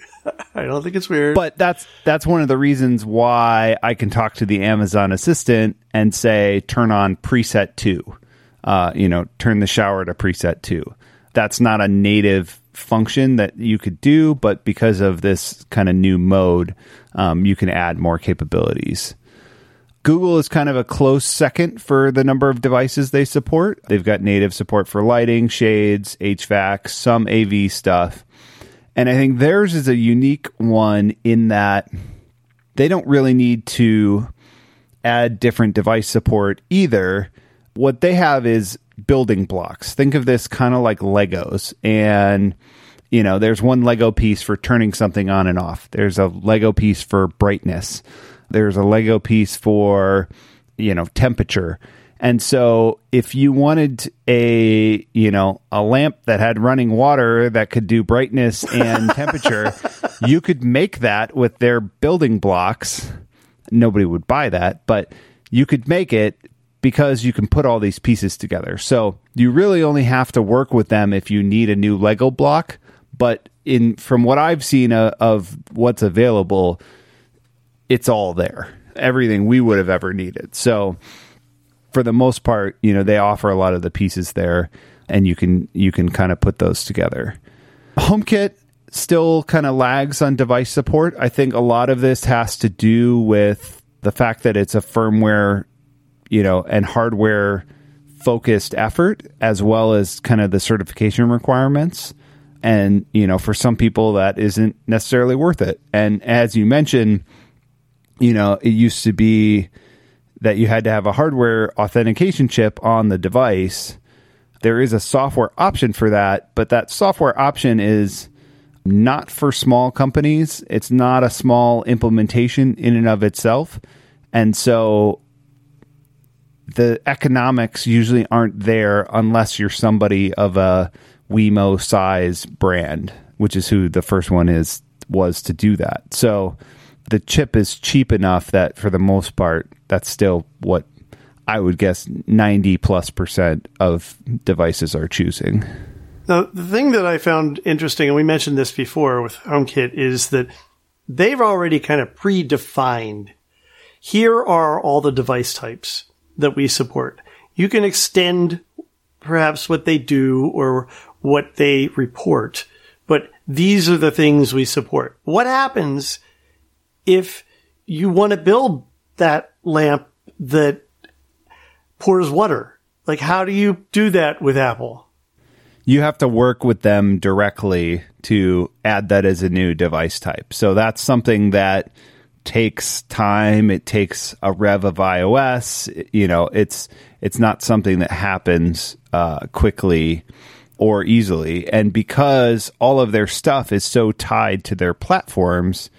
I don't think it's weird. But that's that's one of the reasons why I can talk to the Amazon Assistant and say turn on preset two. Uh, you know, turn the shower to preset two. That's not a native function that you could do, but because of this kind of new mode, um, you can add more capabilities. Google is kind of a close second for the number of devices they support. They've got native support for lighting, shades, HVAC, some AV stuff. And I think theirs is a unique one in that they don't really need to add different device support either. What they have is building blocks. Think of this kind of like Legos. And, you know, there's one Lego piece for turning something on and off, there's a Lego piece for brightness, there's a Lego piece for, you know, temperature. And so if you wanted a, you know, a lamp that had running water that could do brightness and temperature, you could make that with their building blocks. Nobody would buy that, but you could make it because you can put all these pieces together. So you really only have to work with them if you need a new Lego block. But in from what I've seen uh, of what's available, it's all there. Everything we would have ever needed. So for the most part, you know, they offer a lot of the pieces there and you can you can kind of put those together. HomeKit still kind of lags on device support. I think a lot of this has to do with the fact that it's a firmware, you know, and hardware focused effort as well as kind of the certification requirements. And, you know, for some people that isn't necessarily worth it. And as you mentioned, you know, it used to be that you had to have a hardware authentication chip on the device. There is a software option for that, but that software option is not for small companies. It's not a small implementation in and of itself. And so the economics usually aren't there unless you're somebody of a Wemo size brand, which is who the first one is was to do that. So the chip is cheap enough that for the most part, that's still what I would guess 90 plus percent of devices are choosing. Now, the thing that I found interesting, and we mentioned this before with HomeKit, is that they've already kind of predefined here are all the device types that we support. You can extend perhaps what they do or what they report, but these are the things we support. What happens if you want to build that lamp that pours water? Like, how do you do that with Apple? You have to work with them directly to add that as a new device type. So that's something that takes time. It takes a rev of iOS. You know, it's it's not something that happens uh, quickly or easily. And because all of their stuff is so tied to their platforms,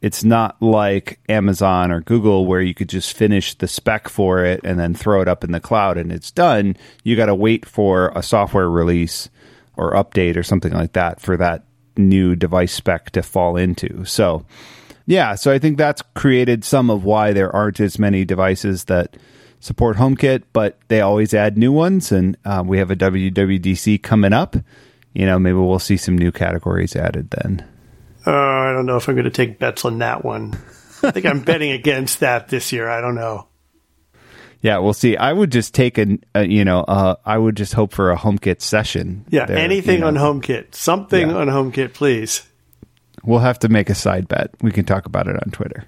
it's not like Amazon or Google where you could just finish the spec for it and then throw it up in the cloud and it's done. You got to wait for a software release or update or something like that for that new device spec to fall into. So, yeah, so I think that's created some of why there aren't as many devices that support HomeKit, but they always add new ones. And uh, we have a WWDC coming up. You know, maybe we'll see some new categories added then. Uh, I don't know if I'm going to take bets on that one. I think I'm betting against that this year. I don't know. Yeah, we'll see. I would just take a, a you know, uh, I would just hope for a HomeKit session. Yeah, there, anything you know. on HomeKit, something yeah. on HomeKit, please. We'll have to make a side bet. We can talk about it on Twitter.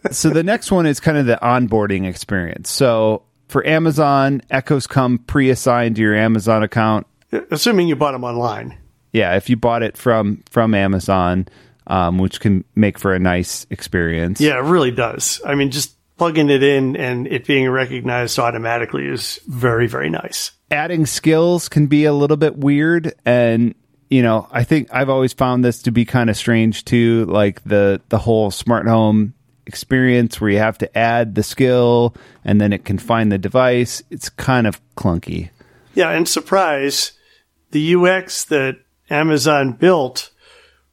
so the next one is kind of the onboarding experience. So for Amazon, Echoes come pre-assigned to your Amazon account, assuming you bought them online yeah, if you bought it from from Amazon, um, which can make for a nice experience. Yeah, it really does. I mean, just plugging it in and it being recognized automatically is very very nice. Adding skills can be a little bit weird and you know, I think I've always found this to be kind of strange too, like the the whole smart home experience where you have to add the skill and then it can find the device. It's kind of clunky. Yeah, and surprise, the UX that Amazon built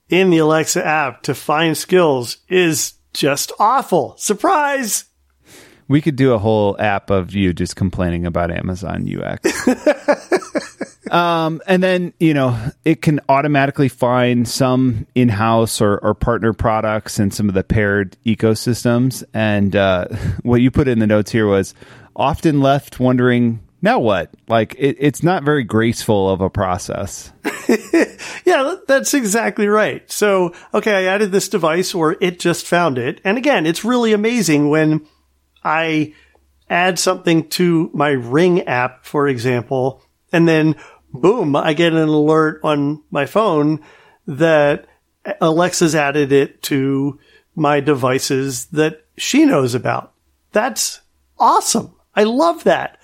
in the Alexa app to find skills is just awful. Surprise! We could do a whole app of you just complaining about Amazon UX. um, and then, you know, it can automatically find some in house or, or, partner products and some of the paired ecosystems. And uh, what you put in the notes here was often left wondering now what? Like it, it's not very graceful of a process. yeah, that's exactly right. So, okay, I added this device or it just found it. And again, it's really amazing when I add something to my Ring app, for example, and then boom, I get an alert on my phone that Alexa's added it to my devices that she knows about. That's awesome. I love that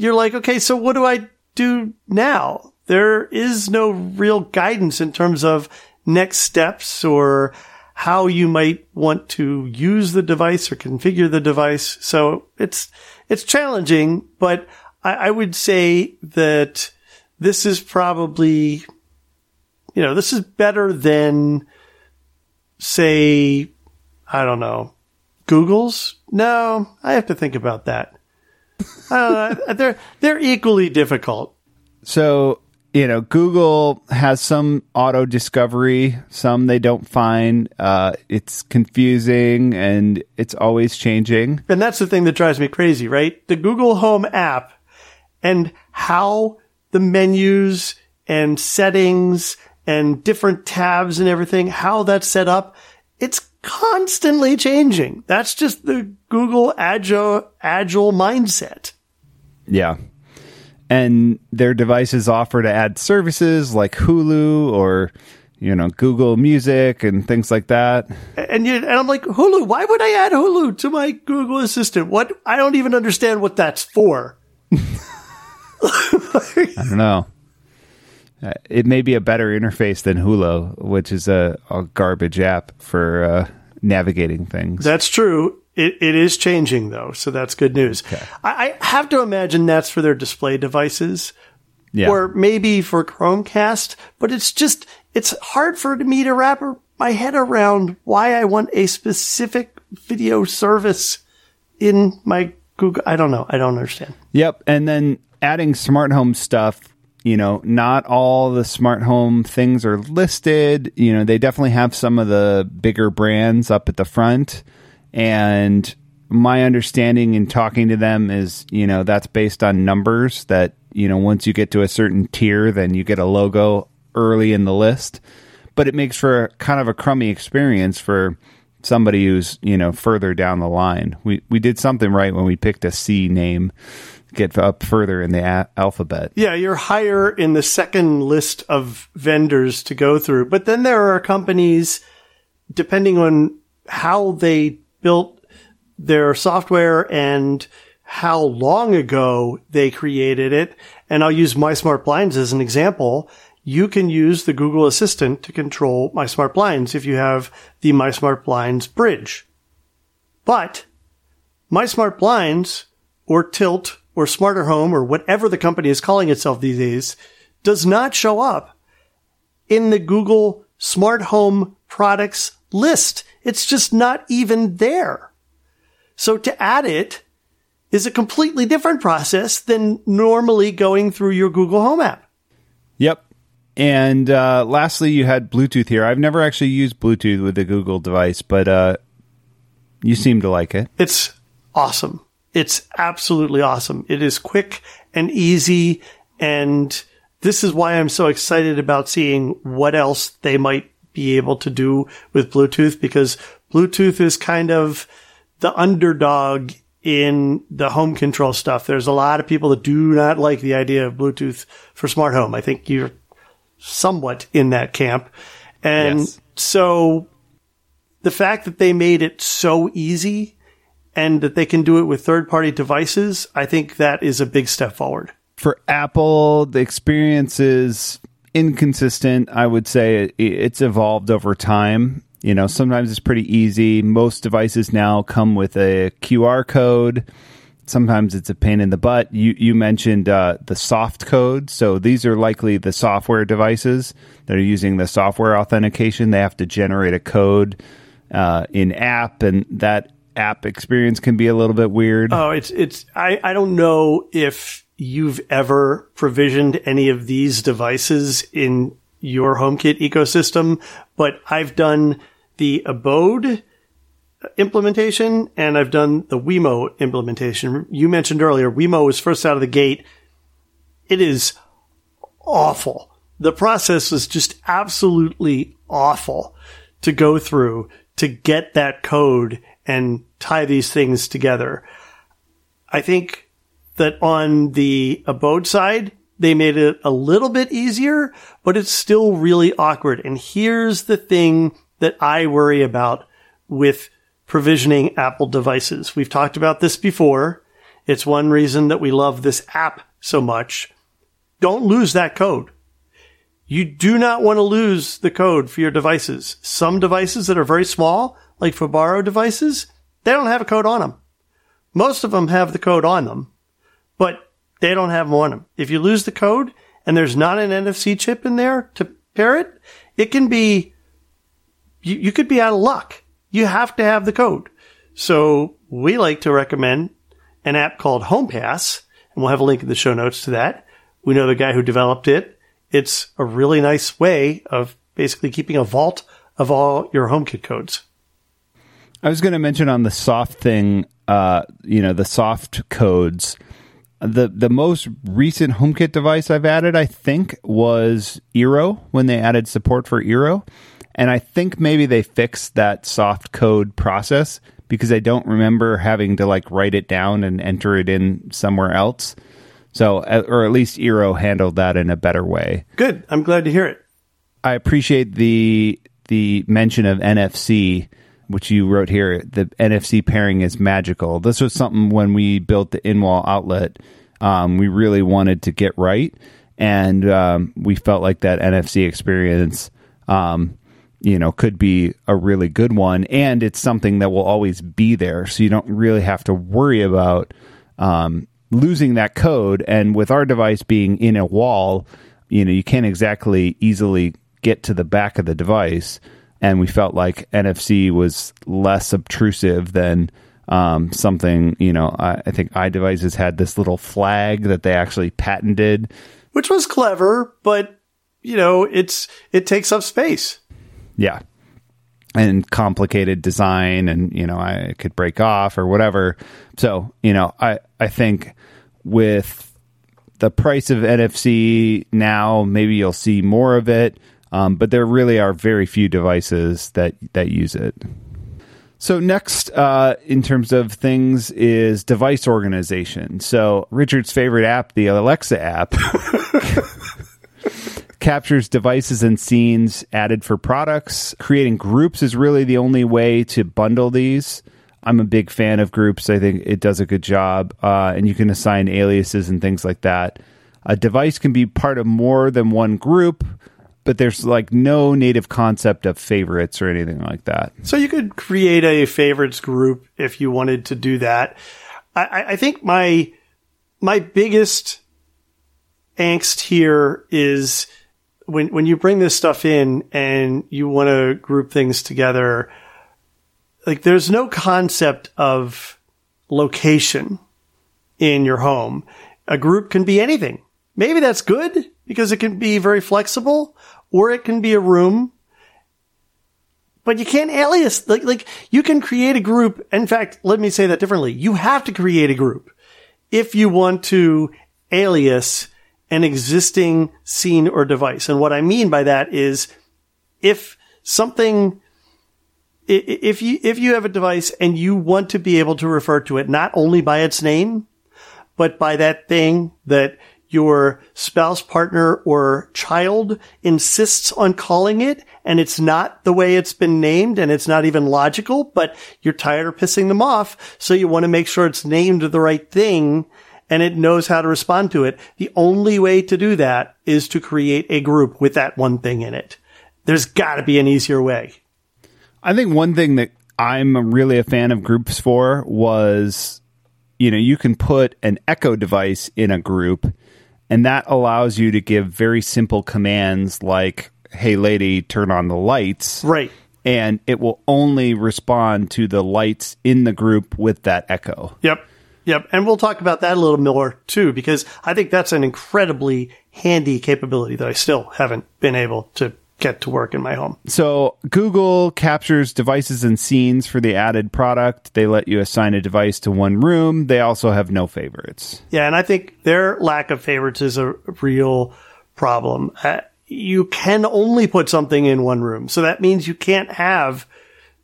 you're like, okay, so what do I do now? There is no real guidance in terms of next steps or how you might want to use the device or configure the device. So it's, it's challenging, but I, I would say that this is probably, you know, this is better than say, I don't know, Google's? No, I have to think about that. Uh, they're they're equally difficult. So, you know, Google has some auto discovery, some they don't find. Uh, it's confusing and it's always changing. And that's the thing that drives me crazy, right? The Google Home app and how the menus and settings and different tabs and everything, how that's set up, it's constantly changing. That's just the Google agile, agile mindset. Yeah. And their devices offer to add services like Hulu or, you know, Google Music and things like that. And you, and I'm like, Hulu, why would I add Hulu to my Google Assistant? What? I don't even understand what that's for. I don't know. Uh, it may be a better interface than Hulu, which is a, a garbage app for uh, navigating things. That's true. It, it is changing though, so that's good news. Okay. I, I, have to imagine that's for their display devices, yeah. or maybe for Chromecast. But it's just it's hard for me to wrap my head around why I want a specific video service in my Google. I don't know. I don't understand. Yep, and then adding smart home stuff you know, not all the smart home things are listed. You know, they definitely have some of the bigger brands up at the front. And my understanding in talking to them is, you know, that's based on numbers that, you know, once you get to a certain tier, then you get a logo early in the list. But it makes for kind of a crummy experience for somebody who's, you know, further down the line. We we did something right when we picked a C name get up further in the a- alphabet. Yeah, you're higher in the second list of vendors to go through. But then there are companies, depending on how they built their software and how long ago they created it. And I'll use My Smart Blinds as an example. You can use the Google Assistant to control My Smart Blinds if you have the My Smart Blinds bridge. But My Smart Blinds or Tilt or Smarter Home or whatever the company is calling itself these days does not show up in the Google Smart Home products list. It's just not even there. So to add it is a completely different process than normally going through your Google Home app. Yep. And uh, lastly, you had Bluetooth here. I've never actually used Bluetooth with a Google device, but uh, you seem to like it. It's awesome. It's absolutely awesome. It is quick and easy. And this is why I'm so excited about seeing what else they might be able to do with Bluetooth because Bluetooth is kind of the underdog in the home control stuff. There's a lot of people that do not like the idea of Bluetooth for smart home. I think you're somewhat in that camp. And yes. so the fact that they made it so easy and that they can do it with third party devices, I think that is a big step forward. For Apple, the experience is inconsistent. I would say it's evolved over time. You know, sometimes it's pretty easy. Most devices now come with a QR code. Sometimes it's a pain in the butt. You you mentioned uh, the soft code, so these are likely the software devices that are using the software authentication. They have to generate a code uh, in app, and that app experience can be a little bit weird. Oh, it's it's I, I don't know if you've ever provisioned any of these devices in your HomeKit ecosystem, but I've done the Abode implementation and I've done the Wemo implementation. You mentioned earlier Wemo was first out of the gate. It is awful. The process was just absolutely awful to go through to get that code and tie these things together. I think that on the abode side, they made it a little bit easier, but it's still really awkward. And here's the thing that I worry about with provisioning Apple devices. We've talked about this before. It's one reason that we love this app so much. Don't lose that code. You do not want to lose the code for your devices. Some devices that are very small, like Fibaro devices, they don't have a code on them. Most of them have the code on them, but they don't have them on them. If you lose the code and there's not an NFC chip in there to pair it, it can be, you, you could be out of luck. You have to have the code. So we like to recommend an app called HomePass, and we'll have a link in the show notes to that. We know the guy who developed it. It's a really nice way of basically keeping a vault of all your HomeKit codes. I was going to mention on the soft thing, uh, you know, the soft codes. The the most recent HomeKit device I've added, I think, was Eero when they added support for Eero, and I think maybe they fixed that soft code process because I don't remember having to like write it down and enter it in somewhere else. So, or at least Eero handled that in a better way. Good. I'm glad to hear it. I appreciate the the mention of NFC, which you wrote here. The NFC pairing is magical. This was something when we built the in-wall outlet, um, we really wanted to get right, and um, we felt like that NFC experience, um, you know, could be a really good one, and it's something that will always be there, so you don't really have to worry about um, losing that code. And with our device being in a wall, you know, you can't exactly easily get to the back of the device. And we felt like NFC was less obtrusive than um, something, you know, I, I think iDevices had this little flag that they actually patented. Which was clever, but, you know, it's, it takes up space. Yeah. And complicated design and, you know, I could break off or whatever. So, you know, I, I think with the price of NFC now, maybe you'll see more of it. Um, but there really are very few devices that that use it. So next, uh, in terms of things, is device organization. So Richard's favorite app, the Alexa app, captures devices and scenes added for products. Creating groups is really the only way to bundle these. I'm a big fan of groups. I think it does a good job, uh, and you can assign aliases and things like that. A device can be part of more than one group but there's like no native concept of favorites or anything like that. So you could create a favorites group if you wanted to do that. I, I think my my biggest angst here is when when you bring this stuff in and you want to group things together. Like there's no concept of location in your home. A group can be anything. Maybe that's good because it can be very flexible or it can be a room. But you can't alias, like, like, you can create a group. In fact, let me say that differently. You have to create a group if you want to alias an existing scene or device. And what I mean by that is if something, if you, if you have a device and you want to be able to refer to it not only by its name, but by that thing that your spouse, partner, or child insists on calling it and it's not the way it's been named and it's not even logical, but you're tired of pissing them off. So you want to make sure it's named the right thing and it knows how to respond to it. The only way to do that is to create a group with that one thing in it. There's got to be an easier way. I think one thing that I'm really a fan of groups for was, you know, you can put an Echo device in a group and that allows you to give very simple commands like, hey, lady, turn on the lights. Right. And it will only respond to the lights in the group with that echo. Yep. Yep. And we'll talk about that a little more too, because I think that's an incredibly handy capability that I still haven't been able to get to work in my home. So Google captures devices and scenes for the added product. They let you assign a device to one room. They also have no favorites. Yeah, and I think their lack of favorites is a real problem. Uh, you can only put something in one room. So that means you can't have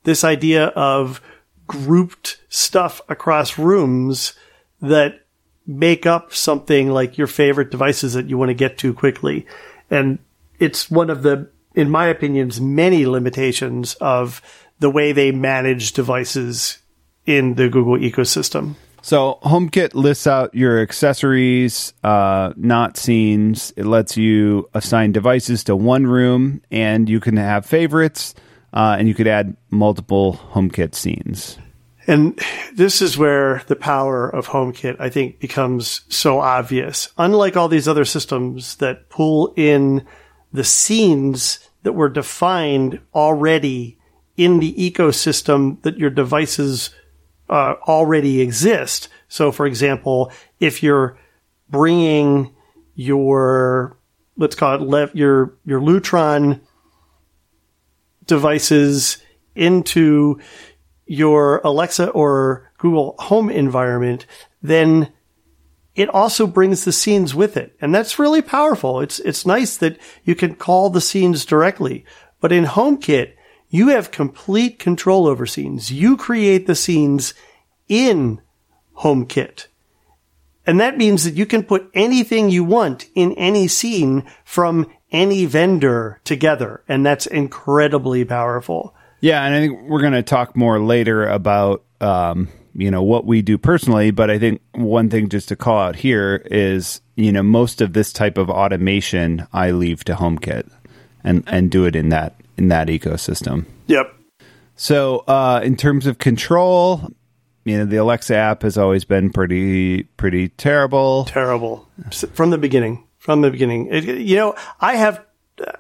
this idea of grouped stuff across rooms that make up something like your favorite devices that you want to get to quickly. And it's one of the in my opinions, many limitations of the way they manage devices in the Google ecosystem. So HomeKit lists out your accessories, uh, not scenes. It lets you assign devices to one room, and you can have favorites, uh, and you could add multiple HomeKit scenes. And this is where the power of HomeKit, I think, becomes so obvious. Unlike all these other systems that pull in the scenes that were defined already in the ecosystem that your devices uh, already exist. So, for example, if you're bringing your let's call it your your Lutron devices into your Alexa or Google Home environment, then it also brings the scenes with it. And that's really powerful. It's, it's nice that you can call the scenes directly. But in HomeKit, you have complete control over scenes. You create the scenes in HomeKit. And that means that you can put anything you want in any scene from any vendor together. And that's incredibly powerful. Yeah, and I think we're going to talk more later about um, you know what we do personally, but I think one thing just to call out here is you know most of this type of automation I leave to HomeKit and and do it in that in that ecosystem. Yep. So uh, in terms of control, you know the Alexa app has always been pretty pretty terrible. Terrible from the beginning. From the beginning, it, you know, I have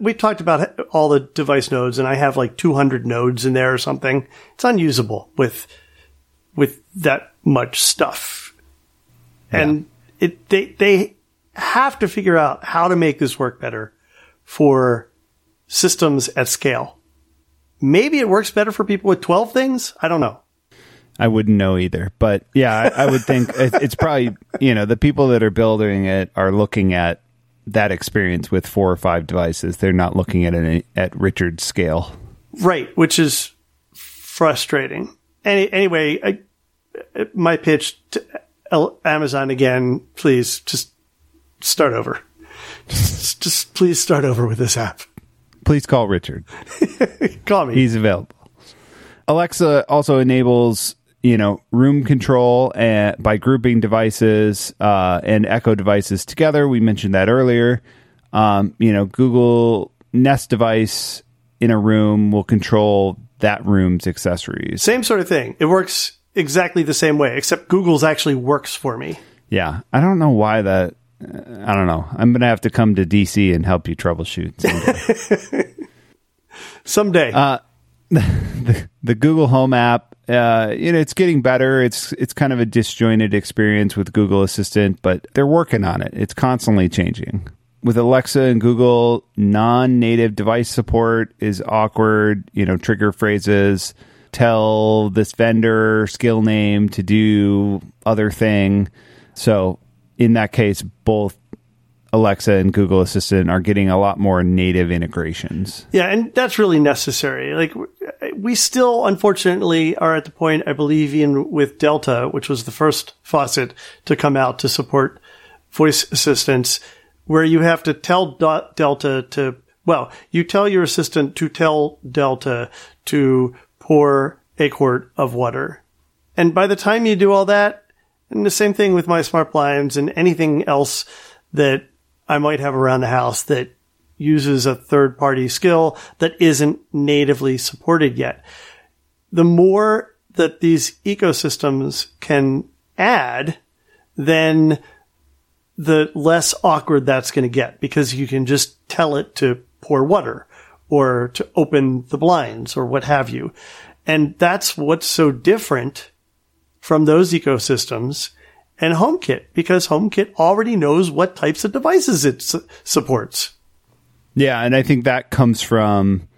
we talked about all the device nodes and I have like 200 nodes in there or something. It's unusable with, with that much stuff. Yeah. And it, they, they have to figure out how to make this work better for systems at scale. Maybe it works better for people with 12 things. I don't know. I wouldn't know either, but yeah, I, I would think it's probably, you know, the people that are building it are looking at that experience with four or five devices. They're not looking at any at Richard's scale, right? Which is frustrating. Any, anyway, I, my pitch to Amazon again. Please just start over. Just, just please start over with this app. Please call Richard. call me. He's available. Alexa also enables you know, room control and by grouping devices uh, and Echo devices together. We mentioned that earlier. Um, you know, Google Nest device in a room will control that room's accessories. Same sort of thing. It works exactly the same way, except Google's actually works for me. Yeah, I don't know why that. I don't know. I'm gonna have to come to DC and help you troubleshoot someday. someday. Uh, the, the Google Home app uh, you know, it's getting better. It's it's kind of a disjointed experience with Google Assistant, but they're working on it. It's constantly changing. With Alexa and Google, non-native device support is awkward. You know, trigger phrases, tell this vendor skill name to do other thing. So in that case, both Alexa and Google Assistant are getting a lot more native integrations. Yeah, and that's really necessary. Like we still unfortunately are at the point I believe in with Delta, which was the first faucet to come out to support voice assistants where you have to tell Delta to well, you tell your assistant to tell Delta to pour a quart of water. And by the time you do all that, and the same thing with my smart blinds and anything else that I might have around the house that uses a third party skill that isn't natively supported yet. The more that these ecosystems can add, then the less awkward that's going to get because you can just tell it to pour water or to open the blinds or what have you. And that's what's so different from those ecosystems and HomeKit because HomeKit already knows what types of devices it su- supports. Yeah, and I think that comes from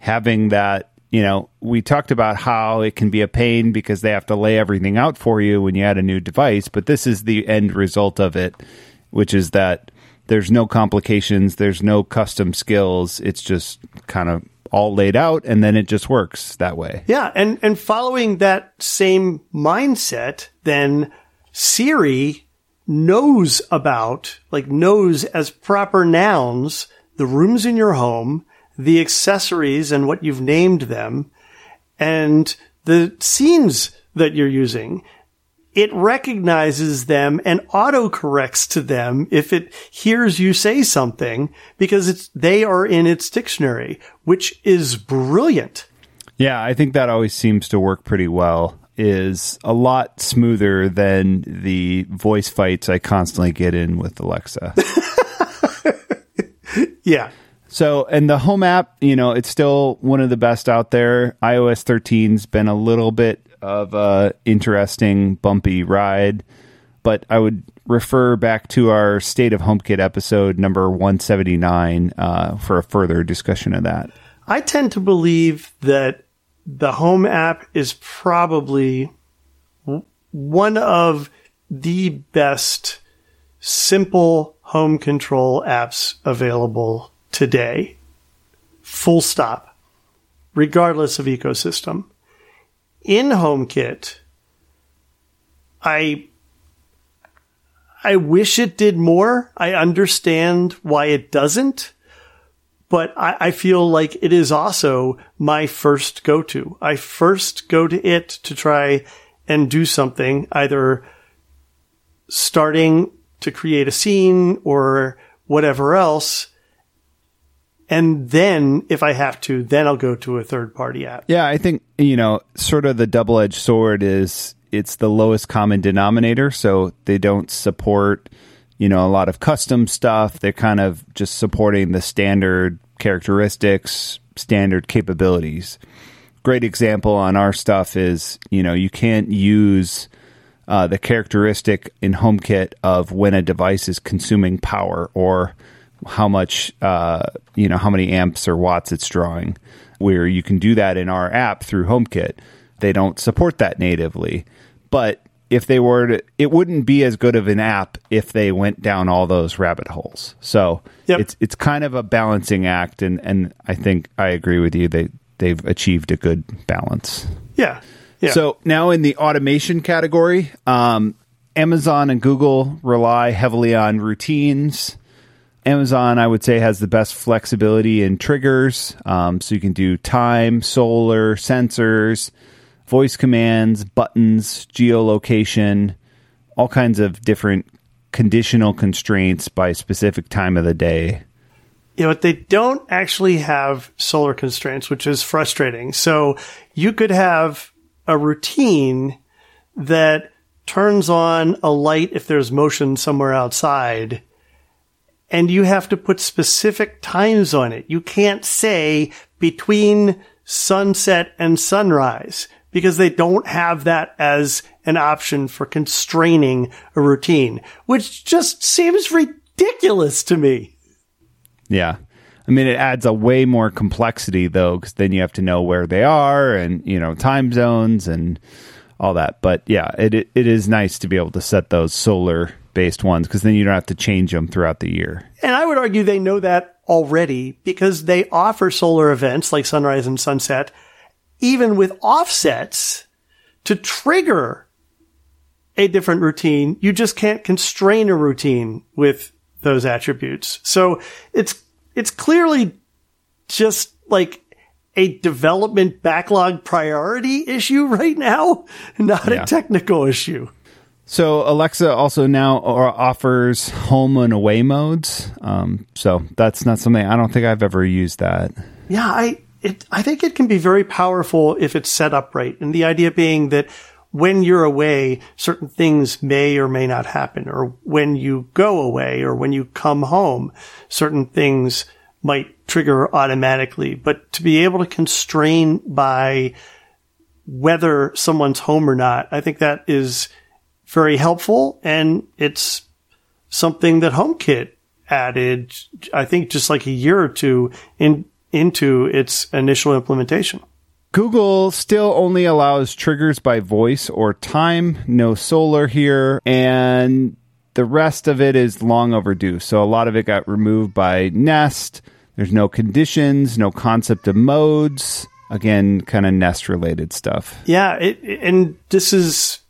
having that, you know, we talked about how it can be a pain because they have to lay everything out for you when you add a new device, but this is the end result of it, which is that there's no complications, there's no custom skills, it's just kind of all laid out and then it just works that way. Yeah, and and following that same mindset, then Siri knows about, like knows as proper nouns, the rooms in your home, the accessories and what you've named them, and the scenes that you're using. It recognizes them and autocorrects to them if it hears you say something because it's, they are in its dictionary, which is brilliant. Yeah, I think that always seems to work pretty well is a lot smoother than the voice fights I constantly get in with Alexa. yeah. So, and the home app, you know, it's still one of the best out there. iOS 13's been a little bit of a interesting bumpy ride. But I would refer back to our State of HomeKit episode number 179 uh, for a further discussion of that. I tend to believe that the Home app is probably one of the best simple home control apps available today. Full stop. Regardless of ecosystem. In HomeKit, I I wish it did more. I understand why it doesn't, but I, I feel like it is also my first go to. I first go to it to try and do something, either starting to create a scene or whatever else. And then if I have to, then I'll go to a third party app. Yeah, I think, you know, sort of the double edged sword is it's the lowest common denominator. So they don't support, you know, a lot of custom stuff. They're kind of just supporting the standard characteristics, standard capabilities. Great example on our stuff is, you know, you can't use uh, the characteristic in HomeKit of when a device is consuming power or how much, uh, you know, how many amps or watts it's drawing. Where you can do that in our app through HomeKit. They don't support that natively, but if they were to, it wouldn't be as good of an app if they went down all those rabbit holes. So yep. it's it's kind of a balancing act, and and I think I agree with you. They they've achieved a good balance. Yeah, yeah. So now in the automation category, um, Amazon and Google rely heavily on routines. Amazon, I would say, has the best flexibility in triggers. Um, so you can do time, solar, sensors, voice commands, buttons, geolocation, all kinds of different conditional constraints by specific time of the day. Yeah, but they don't actually have solar constraints, which is frustrating. So you could have a routine that turns on a light if there's motion somewhere outside and you have to put specific times on it. You can't say between sunset and sunrise because they don't have that as an option for constraining a routine, which just seems ridiculous to me. Yeah. I mean, it adds a way more complexity though, because then you have to know where they are and you know time zones and all that. But yeah, it it is nice to be able to set those solar based ones because then you don't have to change them throughout the year. And I would argue they know that already because they offer solar events like sunrise and sunset, even with offsets to trigger a different routine. You just can't constrain a routine with those attributes. So it's it's clearly just like a development backlog priority issue right now, not yeah. a technical issue. So Alexa also now offers home and away modes. Um, so that's not something I don't think I've ever used that. Yeah, I it I think it can be very powerful if it's set up right. And the idea being that when you're away, certain things may or may not happen. Or when you go away or when you come home, certain things might trigger automatically. But to be able to constrain by whether someone's home or not, I think that is very helpful. And it's something that HomeKit added, I think just like a year or two in, into its initial implementation. Google still only allows triggers by voice or time, no solar here, and the rest of it is long overdue. So a lot of it got removed by Nest. There's no conditions, no concept of modes. Again, kind of Nest related stuff. Yeah, it, and this is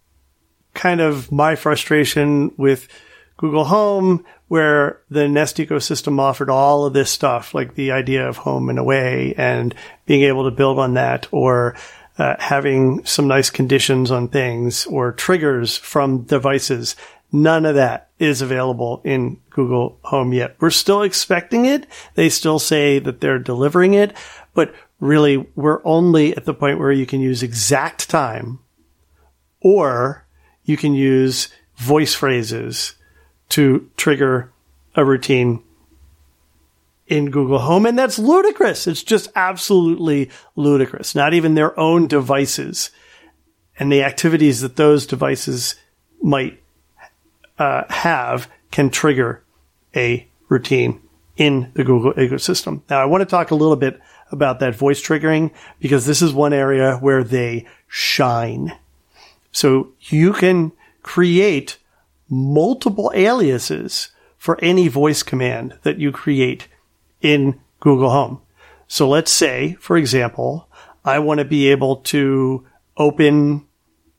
kind of my frustration with Google Home where the Nest ecosystem offered all of this stuff, like the idea of home and away and being able to build on that or uh, having some nice conditions on things or triggers from devices. None of that is available in Google Home yet. We're still expecting it. They still say that they're delivering it, but really we're only at the point where you can use exact time or you can use voice phrases to trigger a routine in Google Home. And that's ludicrous. It's just absolutely ludicrous. Not even their own devices and the activities that those devices might uh, have can trigger a routine in the Google ecosystem. Now, I want to talk a little bit about that voice triggering because this is one area where they shine. So you can create multiple aliases for any voice command that you create in Google Home. So let's say, for example, I want to be able to open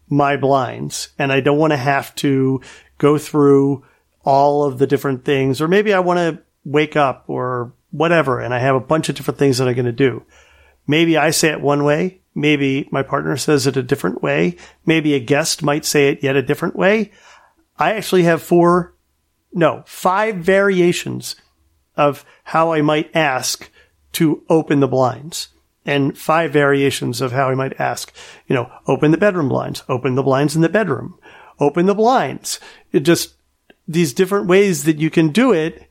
my blinds and I don't want to have to go through all of the different things, or maybe I want to wake up or whatever, and I have a bunch of different things that I'm going to do. Maybe I say it one way. Maybe my partner says it a different way. Maybe a guest might say it yet a different way. I actually have four, no, five variations of how I might ask to open the blinds and five variations of how I might ask, you know, open the bedroom blinds, open the blinds in the bedroom, open the blinds. It just these different ways that you can do it.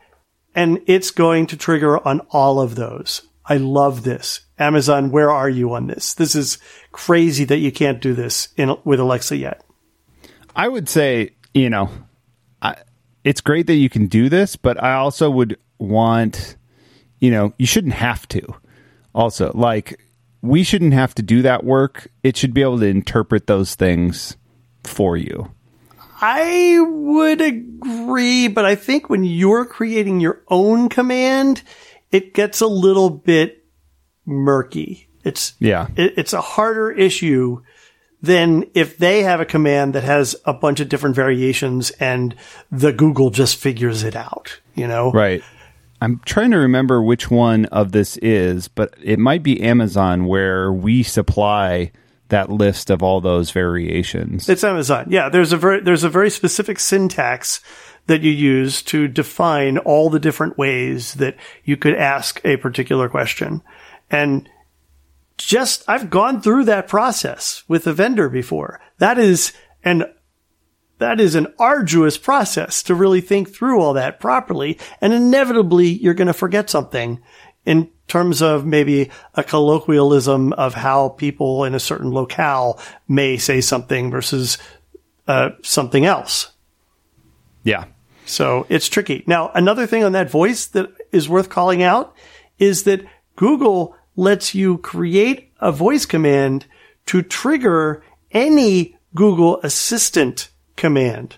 And it's going to trigger on all of those. I love this. Amazon, where are you on this? This is crazy that you can't do this in, with Alexa yet. I would say, you know, I, it's great that you can do this, but I also would want, you know, you shouldn't have to. Also, like, we shouldn't have to do that work. It should be able to interpret those things for you. I would agree, but I think when you're creating your own command, it gets a little bit murky. It's yeah, it, it's a harder issue than if they have a command that has a bunch of different variations and the Google just figures it out. You know, right? I'm trying to remember which one of this is, but it might be Amazon where we supply that list of all those variations. It's Amazon. Yeah, there's a very there's a very specific syntax that you use to define all the different ways that you could ask a particular question. And just I've gone through that process with a vendor before. That is an that is an arduous process to really think through all that properly. And inevitably you're going to forget something in terms of maybe a colloquialism of how people in a certain locale may say something versus uh, something else. Yeah. So it's tricky. Now, another thing on that voice that is worth calling out is that Google lets you create a voice command to trigger any Google Assistant command.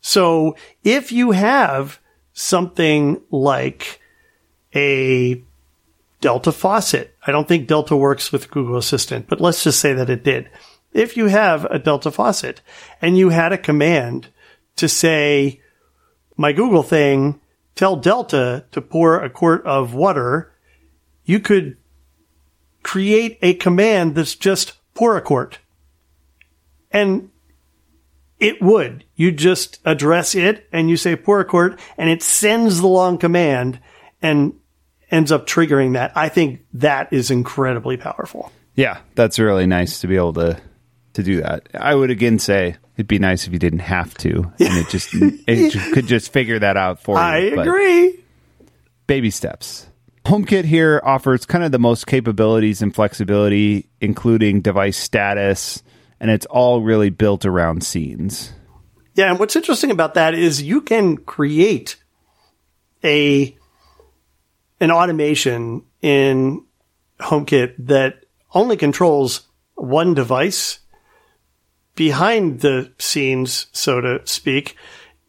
So if you have something like a Delta faucet. I don't think Delta works with Google Assistant, but let's just say that it did. If you have a Delta faucet and you had a command to say, my Google thing, tell Delta to pour a quart of water, you could create a command that's just pour a quart. And it would. You just address it and you say pour a quart and it sends the long command and ends up triggering that. I think that is incredibly powerful. Yeah, that's really nice to be able to to do that. I would again say it'd be nice if you didn't have to, and it just it could just figure that out for you. I agree. Baby steps. HomeKit here offers kind of the most capabilities and flexibility, including device status, and it's all really built around scenes. Yeah, and what's interesting about that is you can create a an automation in HomeKit that only controls one device behind the scenes, so to speak.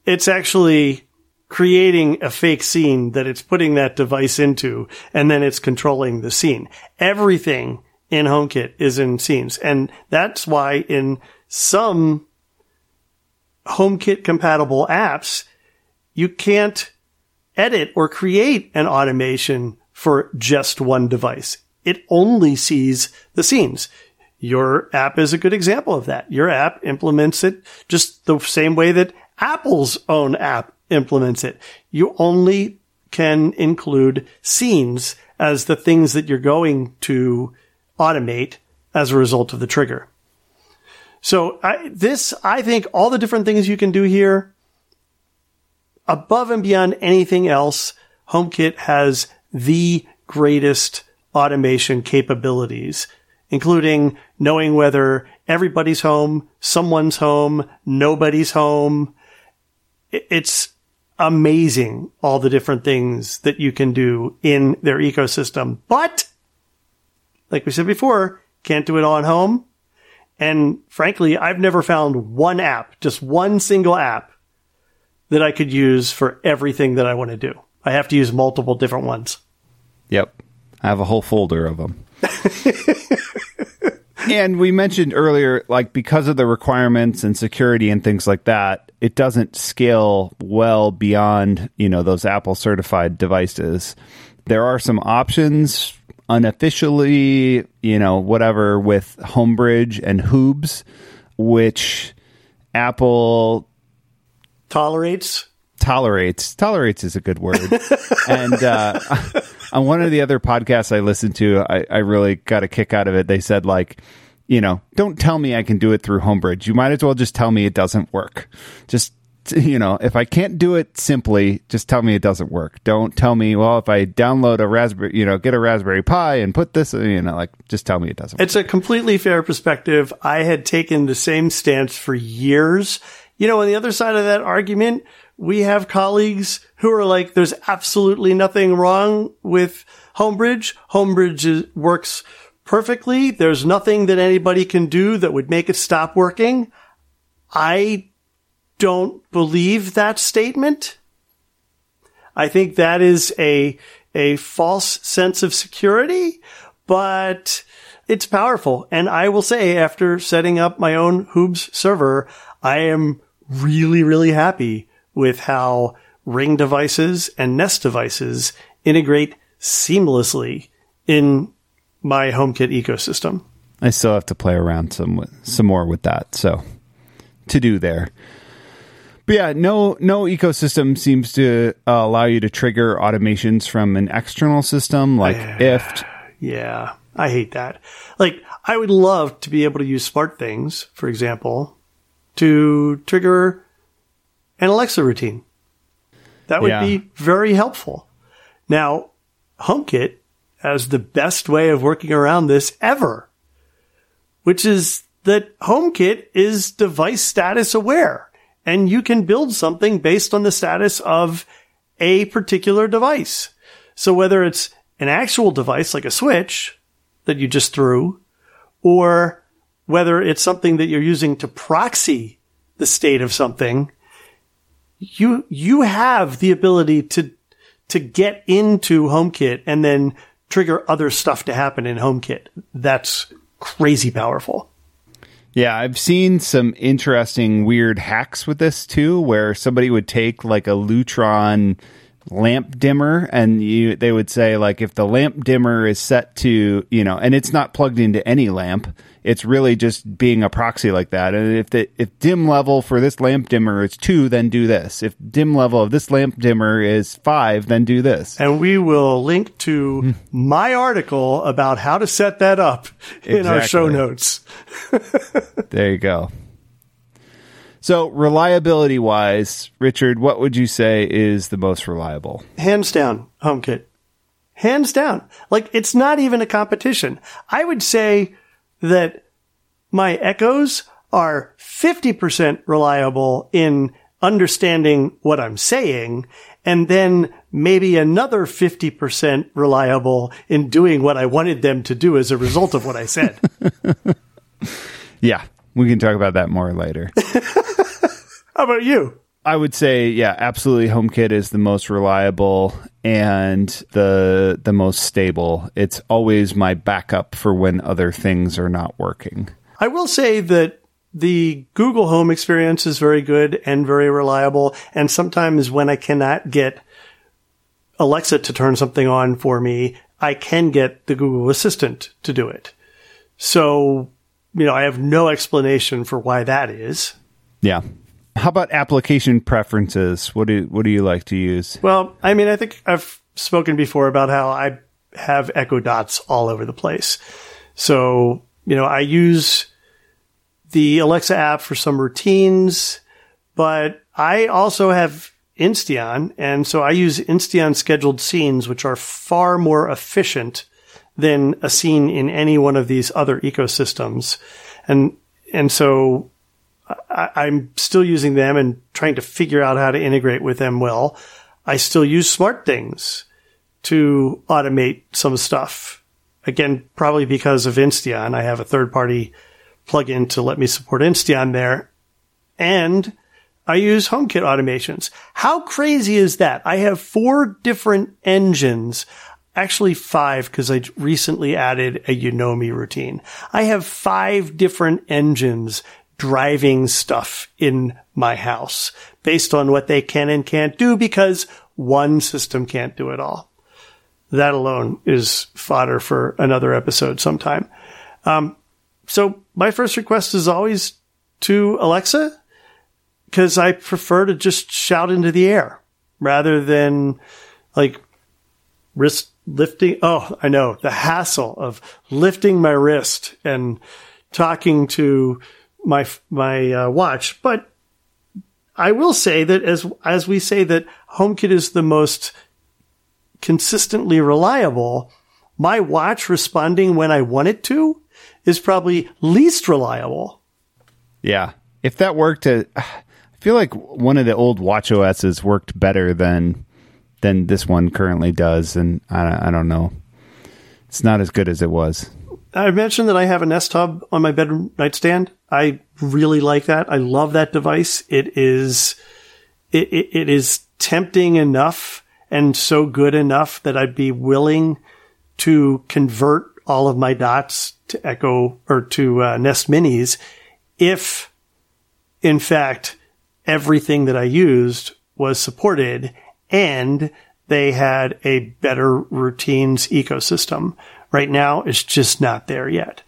It's actually creating a fake scene that it's putting that device into, and then it's controlling the scene. Everything in HomeKit is in scenes. And that's why in some HomeKit compatible apps, you can't edit or create an automation for just one device. It only sees the scenes. Your app is a good example of that. Your app implements it just the same way that Apple's own app implements it. You only can include scenes as the things that you're going to automate as a result of the trigger. So I, this, I think all the different things you can do here above and beyond anything else, HomeKit has the greatest automation capabilities including knowing whether everybody's home, someone's home, nobody's home. It's amazing all the different things that you can do in their ecosystem. But like we said before, can't do it all at home. And frankly, I've never found one app, just one single app that I could use for everything that I want to do. I have to use multiple different ones. Yep. I have a whole folder of them. and we mentioned earlier, like because of the requirements and security and things like that, it doesn't scale well beyond, you know, those Apple certified devices. There are some options unofficially, you know, whatever with Homebridge and Hoobs, which Apple tolerates tolerates tolerates is a good word. And uh, on one of the other podcasts i listened to I, I really got a kick out of it. They said like you know don't tell me i can do it through homebridge. You might as well just tell me it doesn't work. Just you know if i can't do it simply just tell me it doesn't work. Don't tell me well if i download a raspberry you know get a raspberry pi and put this you know like just tell me it doesn't it's work. a completely fair perspective. I had taken the same stance for years. You know on the other side of that argument we have colleagues who are like, there's absolutely nothing wrong with Homebridge. Homebridge is, works perfectly. There's nothing that anybody can do that would make it stop working. I don't believe that statement. I think that is a, a false sense of security, but it's powerful. And I will say after setting up my own Hoobs server, I am really, really happy with how Ring devices and Nest devices integrate seamlessly in my HomeKit ecosystem. I still have to play around some some more with that. So to do there. But yeah, no no ecosystem seems to uh, allow you to trigger automations from an external system like IFTTT. Yeah, I hate that. Like I would love to be able to use SmartThings, for example, to trigger an Alexa routine. That would yeah. be very helpful. Now, HomeKit has the best way of working around this ever, which is that HomeKit is device status aware and you can build something based on the status of a particular device. So whether it's an actual device like a switch that you just threw or whether it's something that you're using to proxy the state of something, you you have the ability to to get into HomeKit and then trigger other stuff to happen in HomeKit. That's crazy powerful. Yeah, I've seen some interesting weird hacks with this too, where somebody would take like a Lutron lamp dimmer and you they would say like if the lamp dimmer is set to you know and it's not plugged into any lamp it's really just being a proxy like that and if the if dim level for this lamp dimmer is 2 then do this if dim level of this lamp dimmer is 5 then do this and we will link to my article about how to set that up in exactly. our show notes there you go so, reliability wise, Richard, what would you say is the most reliable? Hands down, HomeKit. Hands down. Like, it's not even a competition. I would say that my Echoes are 50% reliable in understanding what I'm saying, and then maybe another 50% reliable in doing what I wanted them to do as a result of what I said. yeah, we can talk about that more later. How about you? I would say, yeah, absolutely. HomeKit is the most reliable and the the most stable. It's always my backup for when other things are not working. I will say that the Google Home experience is very good and very reliable. And sometimes when I cannot get Alexa to turn something on for me, I can get the Google Assistant to do it. So, you know, I have no explanation for why that is. Yeah. How about application preferences? What do what do you like to use? Well, I mean, I think I've spoken before about how I have Echo Dots all over the place. So, you know, I use the Alexa app for some routines, but I also have Insteon, and so I use Insteon scheduled scenes, which are far more efficient than a scene in any one of these other ecosystems. And, and so I, am still using them and trying to figure out how to integrate with them well. I still use SmartThings to automate some stuff. Again, probably because of Insteon. I have a third party plugin to let me support Insteon there. And I use HomeKit automations. How crazy is that? I have four different engines. Actually five because I recently added a Yonomi routine. I have five different engines driving stuff in my house based on what they can and can't do because one system can't do it all. That alone is fodder for another episode sometime. Um, so my first request is always to Alexa because I prefer to just shout into the air rather than like wrist lifting. Oh, I know the hassle of lifting my wrist and talking to my my uh, watch. But I will say that as as we say that HomeKit is the most consistently reliable, my watch responding when I want it to is probably least reliable. Yeah. If that worked, uh, I feel like one of the old watch OSs worked better than than this one currently does, and I, I don't know. It's not as good as it was. I mentioned that I have a Nest Hub on my bedroom nightstand. I really like that. I love that device. It is, it, it, it is tempting enough and so good enough that I'd be willing to convert all of my dots to Echo or to uh, Nest Minis if, in fact, everything that I used was supported and they had a better routines ecosystem. Right now, it's just not there yet.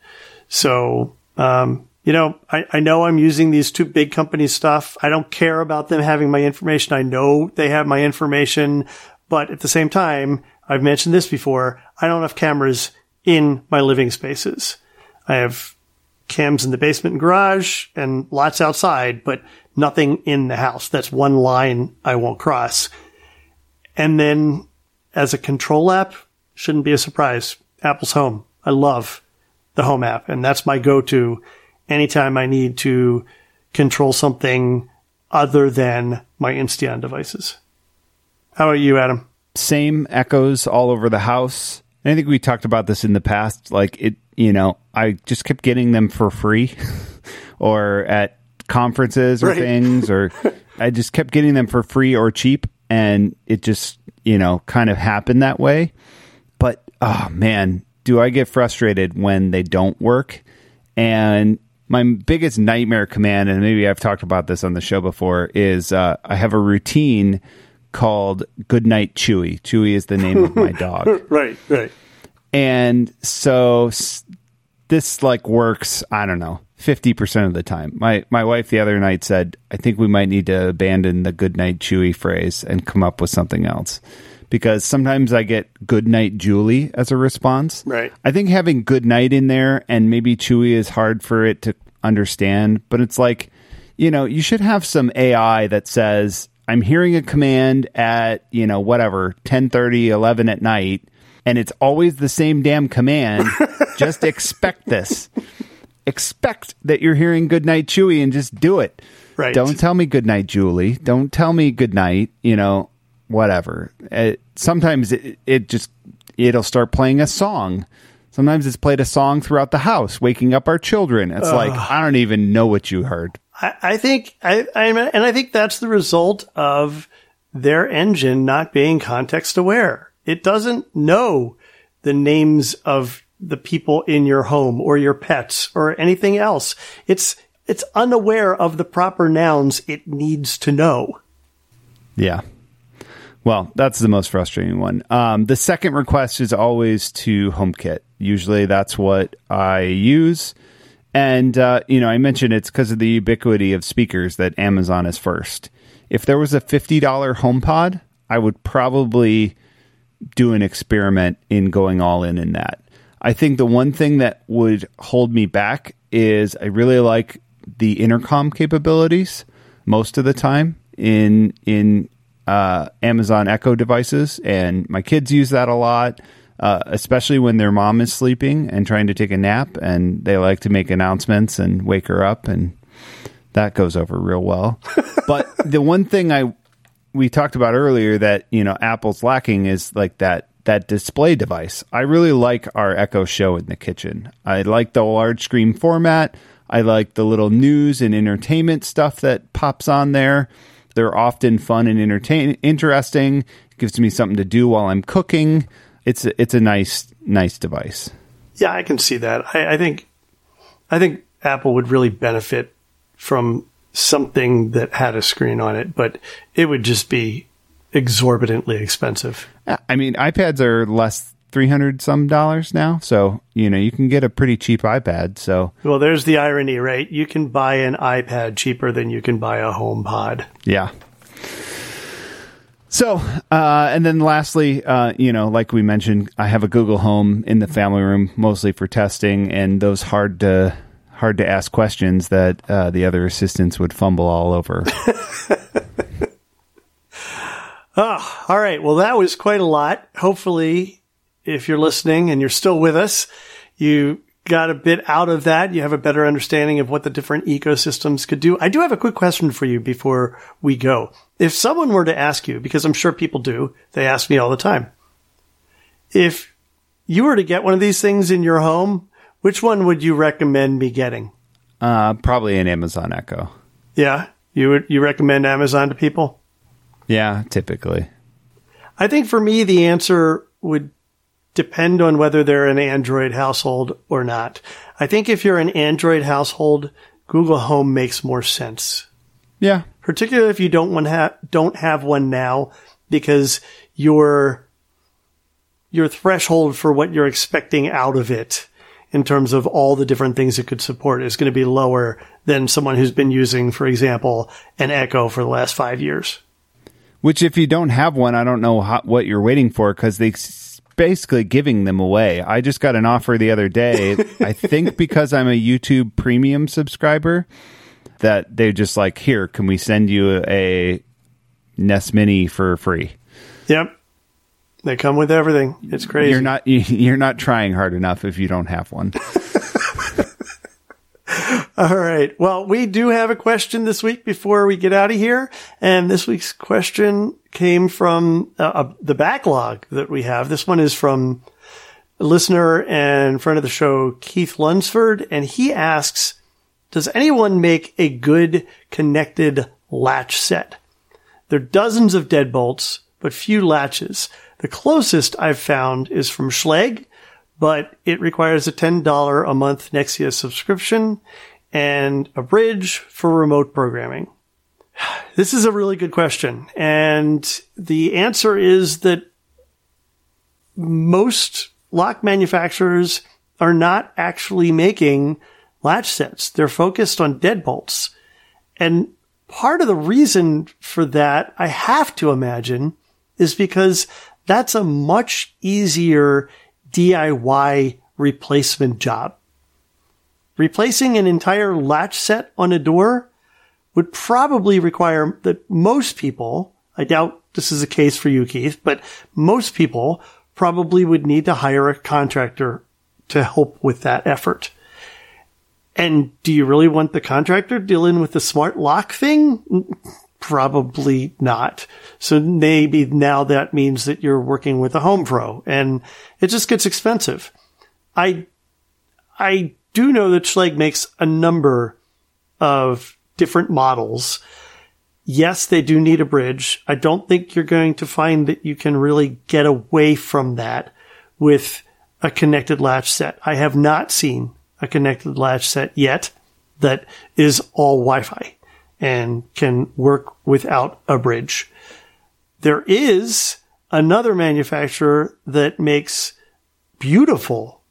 So, um, you know, I, I know I'm using these two big companies stuff. I don't care about them having my information. I know they have my information, but at the same time, I've mentioned this before. I don't have cameras in my living spaces. I have cams in the basement and garage and lots outside, but nothing in the house. That's one line I won't cross. And then as a control app, shouldn't be a surprise. Apple's Home. I love the Home app, and that's my go-to anytime I need to control something other than my Insteon devices. How about you, Adam? Same echoes all over the house. I think we talked about this in the past. Like it, you know, I just kept getting them for free or at conferences or right. things, or I just kept getting them for free or cheap. And it just, you know, kind of happened that way. But, oh man, do I get frustrated when they don't work? And my biggest nightmare command, and maybe I've talked about this on the show before, is uh, I have a routine called Goodnight Chewy. Chewy is the name of my dog. right, right. And so this like works, I don't know, 50% of the time. My my wife the other night said, "I think we might need to abandon the Goodnight Chewy phrase and come up with something else." Because sometimes I get good night Julie as a response. Right. I think having good night in there and maybe Chewy is hard for it to understand, but it's like, you know, you should have some AI that says, I'm hearing a command at, you know, whatever, 10:30, 11 at night, and it's always the same damn command. just expect this. Expect that you're hearing good night Chewy and just do it. Right. Don't tell me good night Julie. Don't tell me good night, you know, whatever. It, sometimes it, it just it'll start playing a song. Sometimes it's played a song throughout the house, waking up our children. It's Ugh. like I don't even know what you heard. I, I think I, I and I think that's the result of their engine not being context aware. It doesn't know the names of the people in your home or your pets or anything else. It's it's unaware of the proper nouns it needs to know. Yeah. Well, that's the most frustrating one. Um, the second request is always to HomeKit. Usually that's what I use. And, uh, you know, I mentioned it's because of the ubiquity of speakers that Amazon is first. If there was a $50 HomePod, I would probably do an experiment in going all in in that. I think the one thing that would hold me back is I really like the intercom capabilities most of the time in in uh, Amazon Echo devices, and my kids use that a lot. Uh, especially when their mom is sleeping and trying to take a nap, and they like to make announcements and wake her up, and that goes over real well. but the one thing I we talked about earlier that you know Apple's lacking is like that that display device. I really like our Echo Show in the kitchen. I like the large screen format. I like the little news and entertainment stuff that pops on there. They're often fun and entertain interesting. It gives me something to do while I'm cooking. It's a, it's a nice nice device. Yeah, I can see that. I, I think I think Apple would really benefit from something that had a screen on it, but it would just be exorbitantly expensive. Uh, I mean, iPads are less three hundred some dollars now, so you know you can get a pretty cheap iPad. So Well, there's the irony, right? You can buy an iPad cheaper than you can buy a HomePod. yeah. So, uh, and then lastly, uh, you know, like we mentioned, I have a Google Home in the family room, mostly for testing, and those hard to hard to ask questions that uh, the other assistants would fumble all over. Oh, all right. Well, that was quite a lot. Hopefully, if you're listening and you're still with us, you got a bit out of that. You have a better understanding of what the different ecosystems could do. I do have a quick question for you before we go. If someone were to ask you, because I'm sure people do, they ask me all the time, if you were to get one of these things in your home, which one would you recommend me getting? uh, probably an Amazon Echo. Yeah, you would you recommend Amazon to people? Yeah, typically. I think for me, the answer would depend on whether they're an Android household or not. I think if you're an Android household, Google Home makes more sense, Yeah, particularly if you don't want ha- don't have one now, because your your threshold for what you're expecting out of it in terms of all the different things it could support is going to be lower than someone who's been using, for example, an Echo for the last five years. Which, if you don't have one, I don't know how, what you're waiting for because they basically giving them away. I just got an offer the other day. I think because I'm a YouTube Premium subscriber, that they just like, here, can we send you a Nest Mini for free? Yep. They come with everything. It's crazy. You're not you're not trying hard enough if you don't have one. All right. Well, we do have a question this week before we get out of here. And this week's question came from uh, uh, the backlog that we have. This one is from a listener and friend of the show, Keith Lunsford. And he asks, does anyone make a good connected latch set? There are dozens of deadbolts, but few latches. The closest I've found is from Schlage, but it requires a $10 a month Nexia subscription and a bridge for remote programming. This is a really good question. And the answer is that most lock manufacturers are not actually making latch sets. They're focused on deadbolts. And part of the reason for that, I have to imagine, is because that's a much easier DIY replacement job. Replacing an entire latch set on a door would probably require that most people, I doubt this is the case for you, Keith, but most people probably would need to hire a contractor to help with that effort. And do you really want the contractor dealing with the smart lock thing? Probably not. So maybe now that means that you're working with a home pro and it just gets expensive. I, I do know that Schlage makes a number of different models. Yes, they do need a bridge. I don't think you're going to find that you can really get away from that with a connected latch set. I have not seen a connected latch set yet that is all Wi-Fi and can work without a bridge. There is another manufacturer that makes beautiful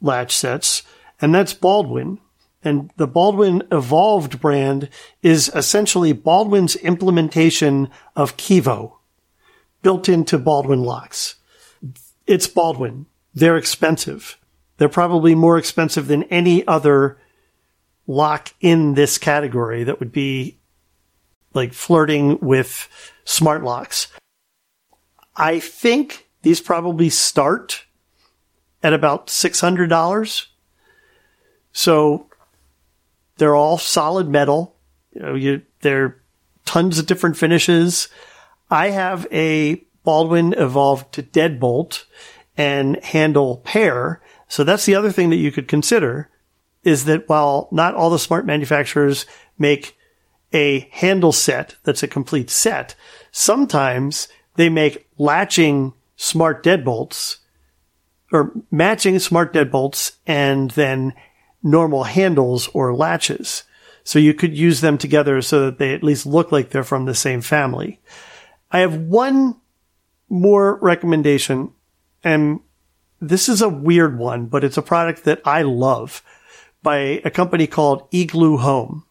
latch sets, and that's Baldwin. And the Baldwin Evolved brand is essentially Baldwin's implementation of Kevo built into Baldwin locks. It's Baldwin. They're expensive. They're probably more expensive than any other lock in this category that would be like flirting with smart locks. I think these probably start at about $600. So they're all solid metal. You know, you, they're tons of different finishes. I have a Baldwin evolved to deadbolt and handle pair. So that's the other thing that you could consider is that while not all the smart manufacturers make a handle set that's a complete set, sometimes they make latching smart deadbolts or matching smart deadbolts and then normal handles or latches. So you could use them together so that they at least look like they're from the same family. I have one more recommendation and this is a weird one, but it's a product that I love by a company called Igloo Home.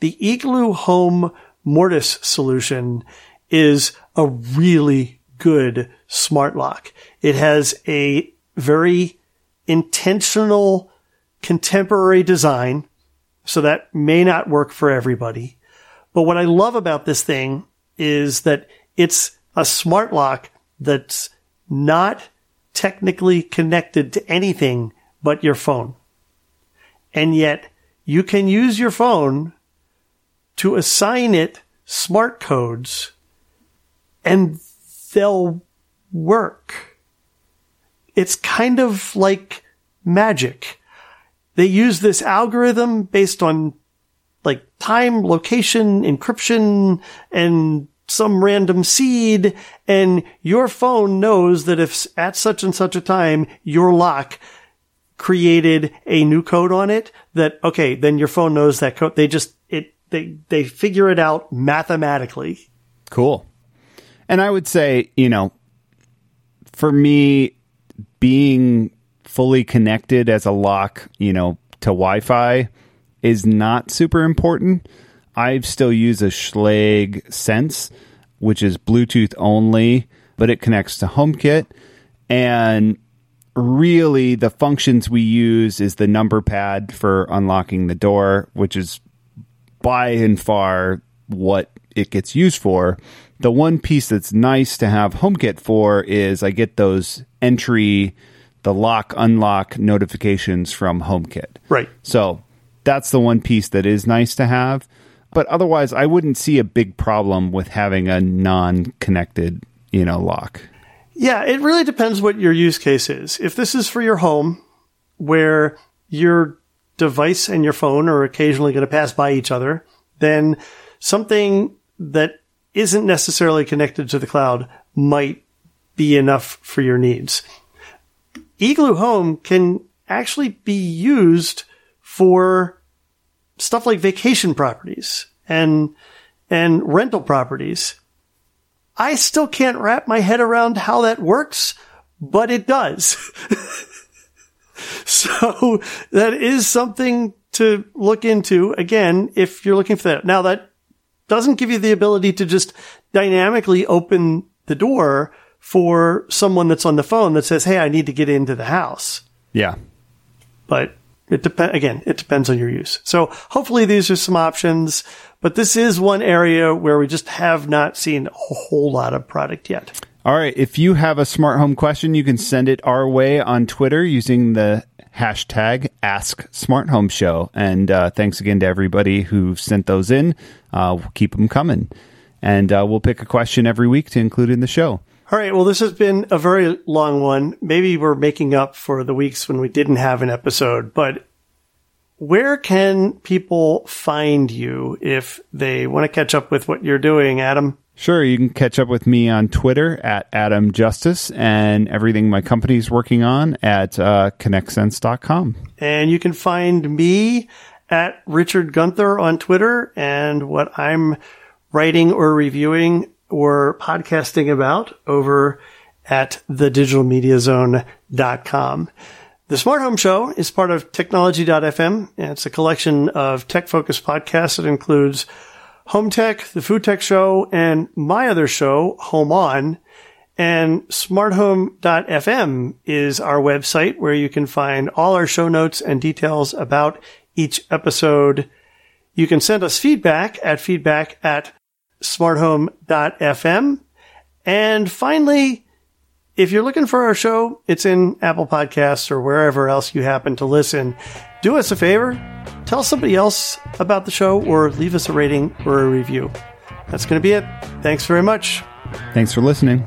The Igloo Home mortise solution is a really good smart lock. It has a very intentional contemporary design. So that may not work for everybody. But what I love about this thing is that it's a smart lock that's not technically connected to anything but your phone. And yet you can use your phone to assign it smart codes and they'll work. It's kind of like magic. They use this algorithm based on like time, location, encryption, and some random seed. And your phone knows that if at such and such a time your lock created a new code on it, that okay, then your phone knows that code. They just, it, they, they figure it out mathematically. Cool. And I would say, you know, for me, being fully connected as a lock, you know, to Wi Fi is not super important. I still use a Schlage Sense, which is Bluetooth only, but it connects to HomeKit. And really, the functions we use is the number pad for unlocking the door, which is by and far what it gets used for. The one piece that's nice to have HomeKit for is I get those entry, the lock unlock notifications from HomeKit. Right. So that's the one piece that is nice to have. But otherwise, I wouldn't see a big problem with having a non connected, you know, lock. Yeah, it really depends what your use case is. If this is for your home, where your device and your phone are occasionally going to pass by each other, then something that isn't necessarily connected to the cloud might be enough for your needs. Igloo Home can actually be used for stuff like vacation properties and and rental properties. I still can't wrap my head around how that works, but it does. so that is something to look into again if you're looking for that. Now that doesn't give you the ability to just dynamically open the door for someone that's on the phone that says, Hey, I need to get into the house. Yeah. But it depends, again, it depends on your use. So hopefully these are some options, but this is one area where we just have not seen a whole lot of product yet. All right. If you have a smart home question, you can send it our way on Twitter using the hashtag Ask Smart Home Show. And uh, thanks again to everybody who sent those in. Uh, we'll keep them coming. And uh, we'll pick a question every week to include in the show. All right. Well, this has been a very long one. Maybe we're making up for the weeks when we didn't have an episode, but where can people find you if they want to catch up with what you're doing, Adam? Sure, you can catch up with me on Twitter at Adam Justice and everything my company's working on at uh, connectsense.com. And you can find me at Richard Gunther on Twitter and what I'm writing or reviewing or podcasting about over at thedigitalmediazone.com. The Smart Home Show is part of technology.fm. It's a collection of tech focused podcasts that includes Home Tech, the Food Tech Show, and my other show, Home On. And smarthome.fm is our website where you can find all our show notes and details about each episode. You can send us feedback at feedback at smarthome.fm. And finally, if you're looking for our show, it's in Apple Podcasts or wherever else you happen to listen. Do us a favor, tell somebody else about the show or leave us a rating or a review. That's going to be it. Thanks very much. Thanks for listening.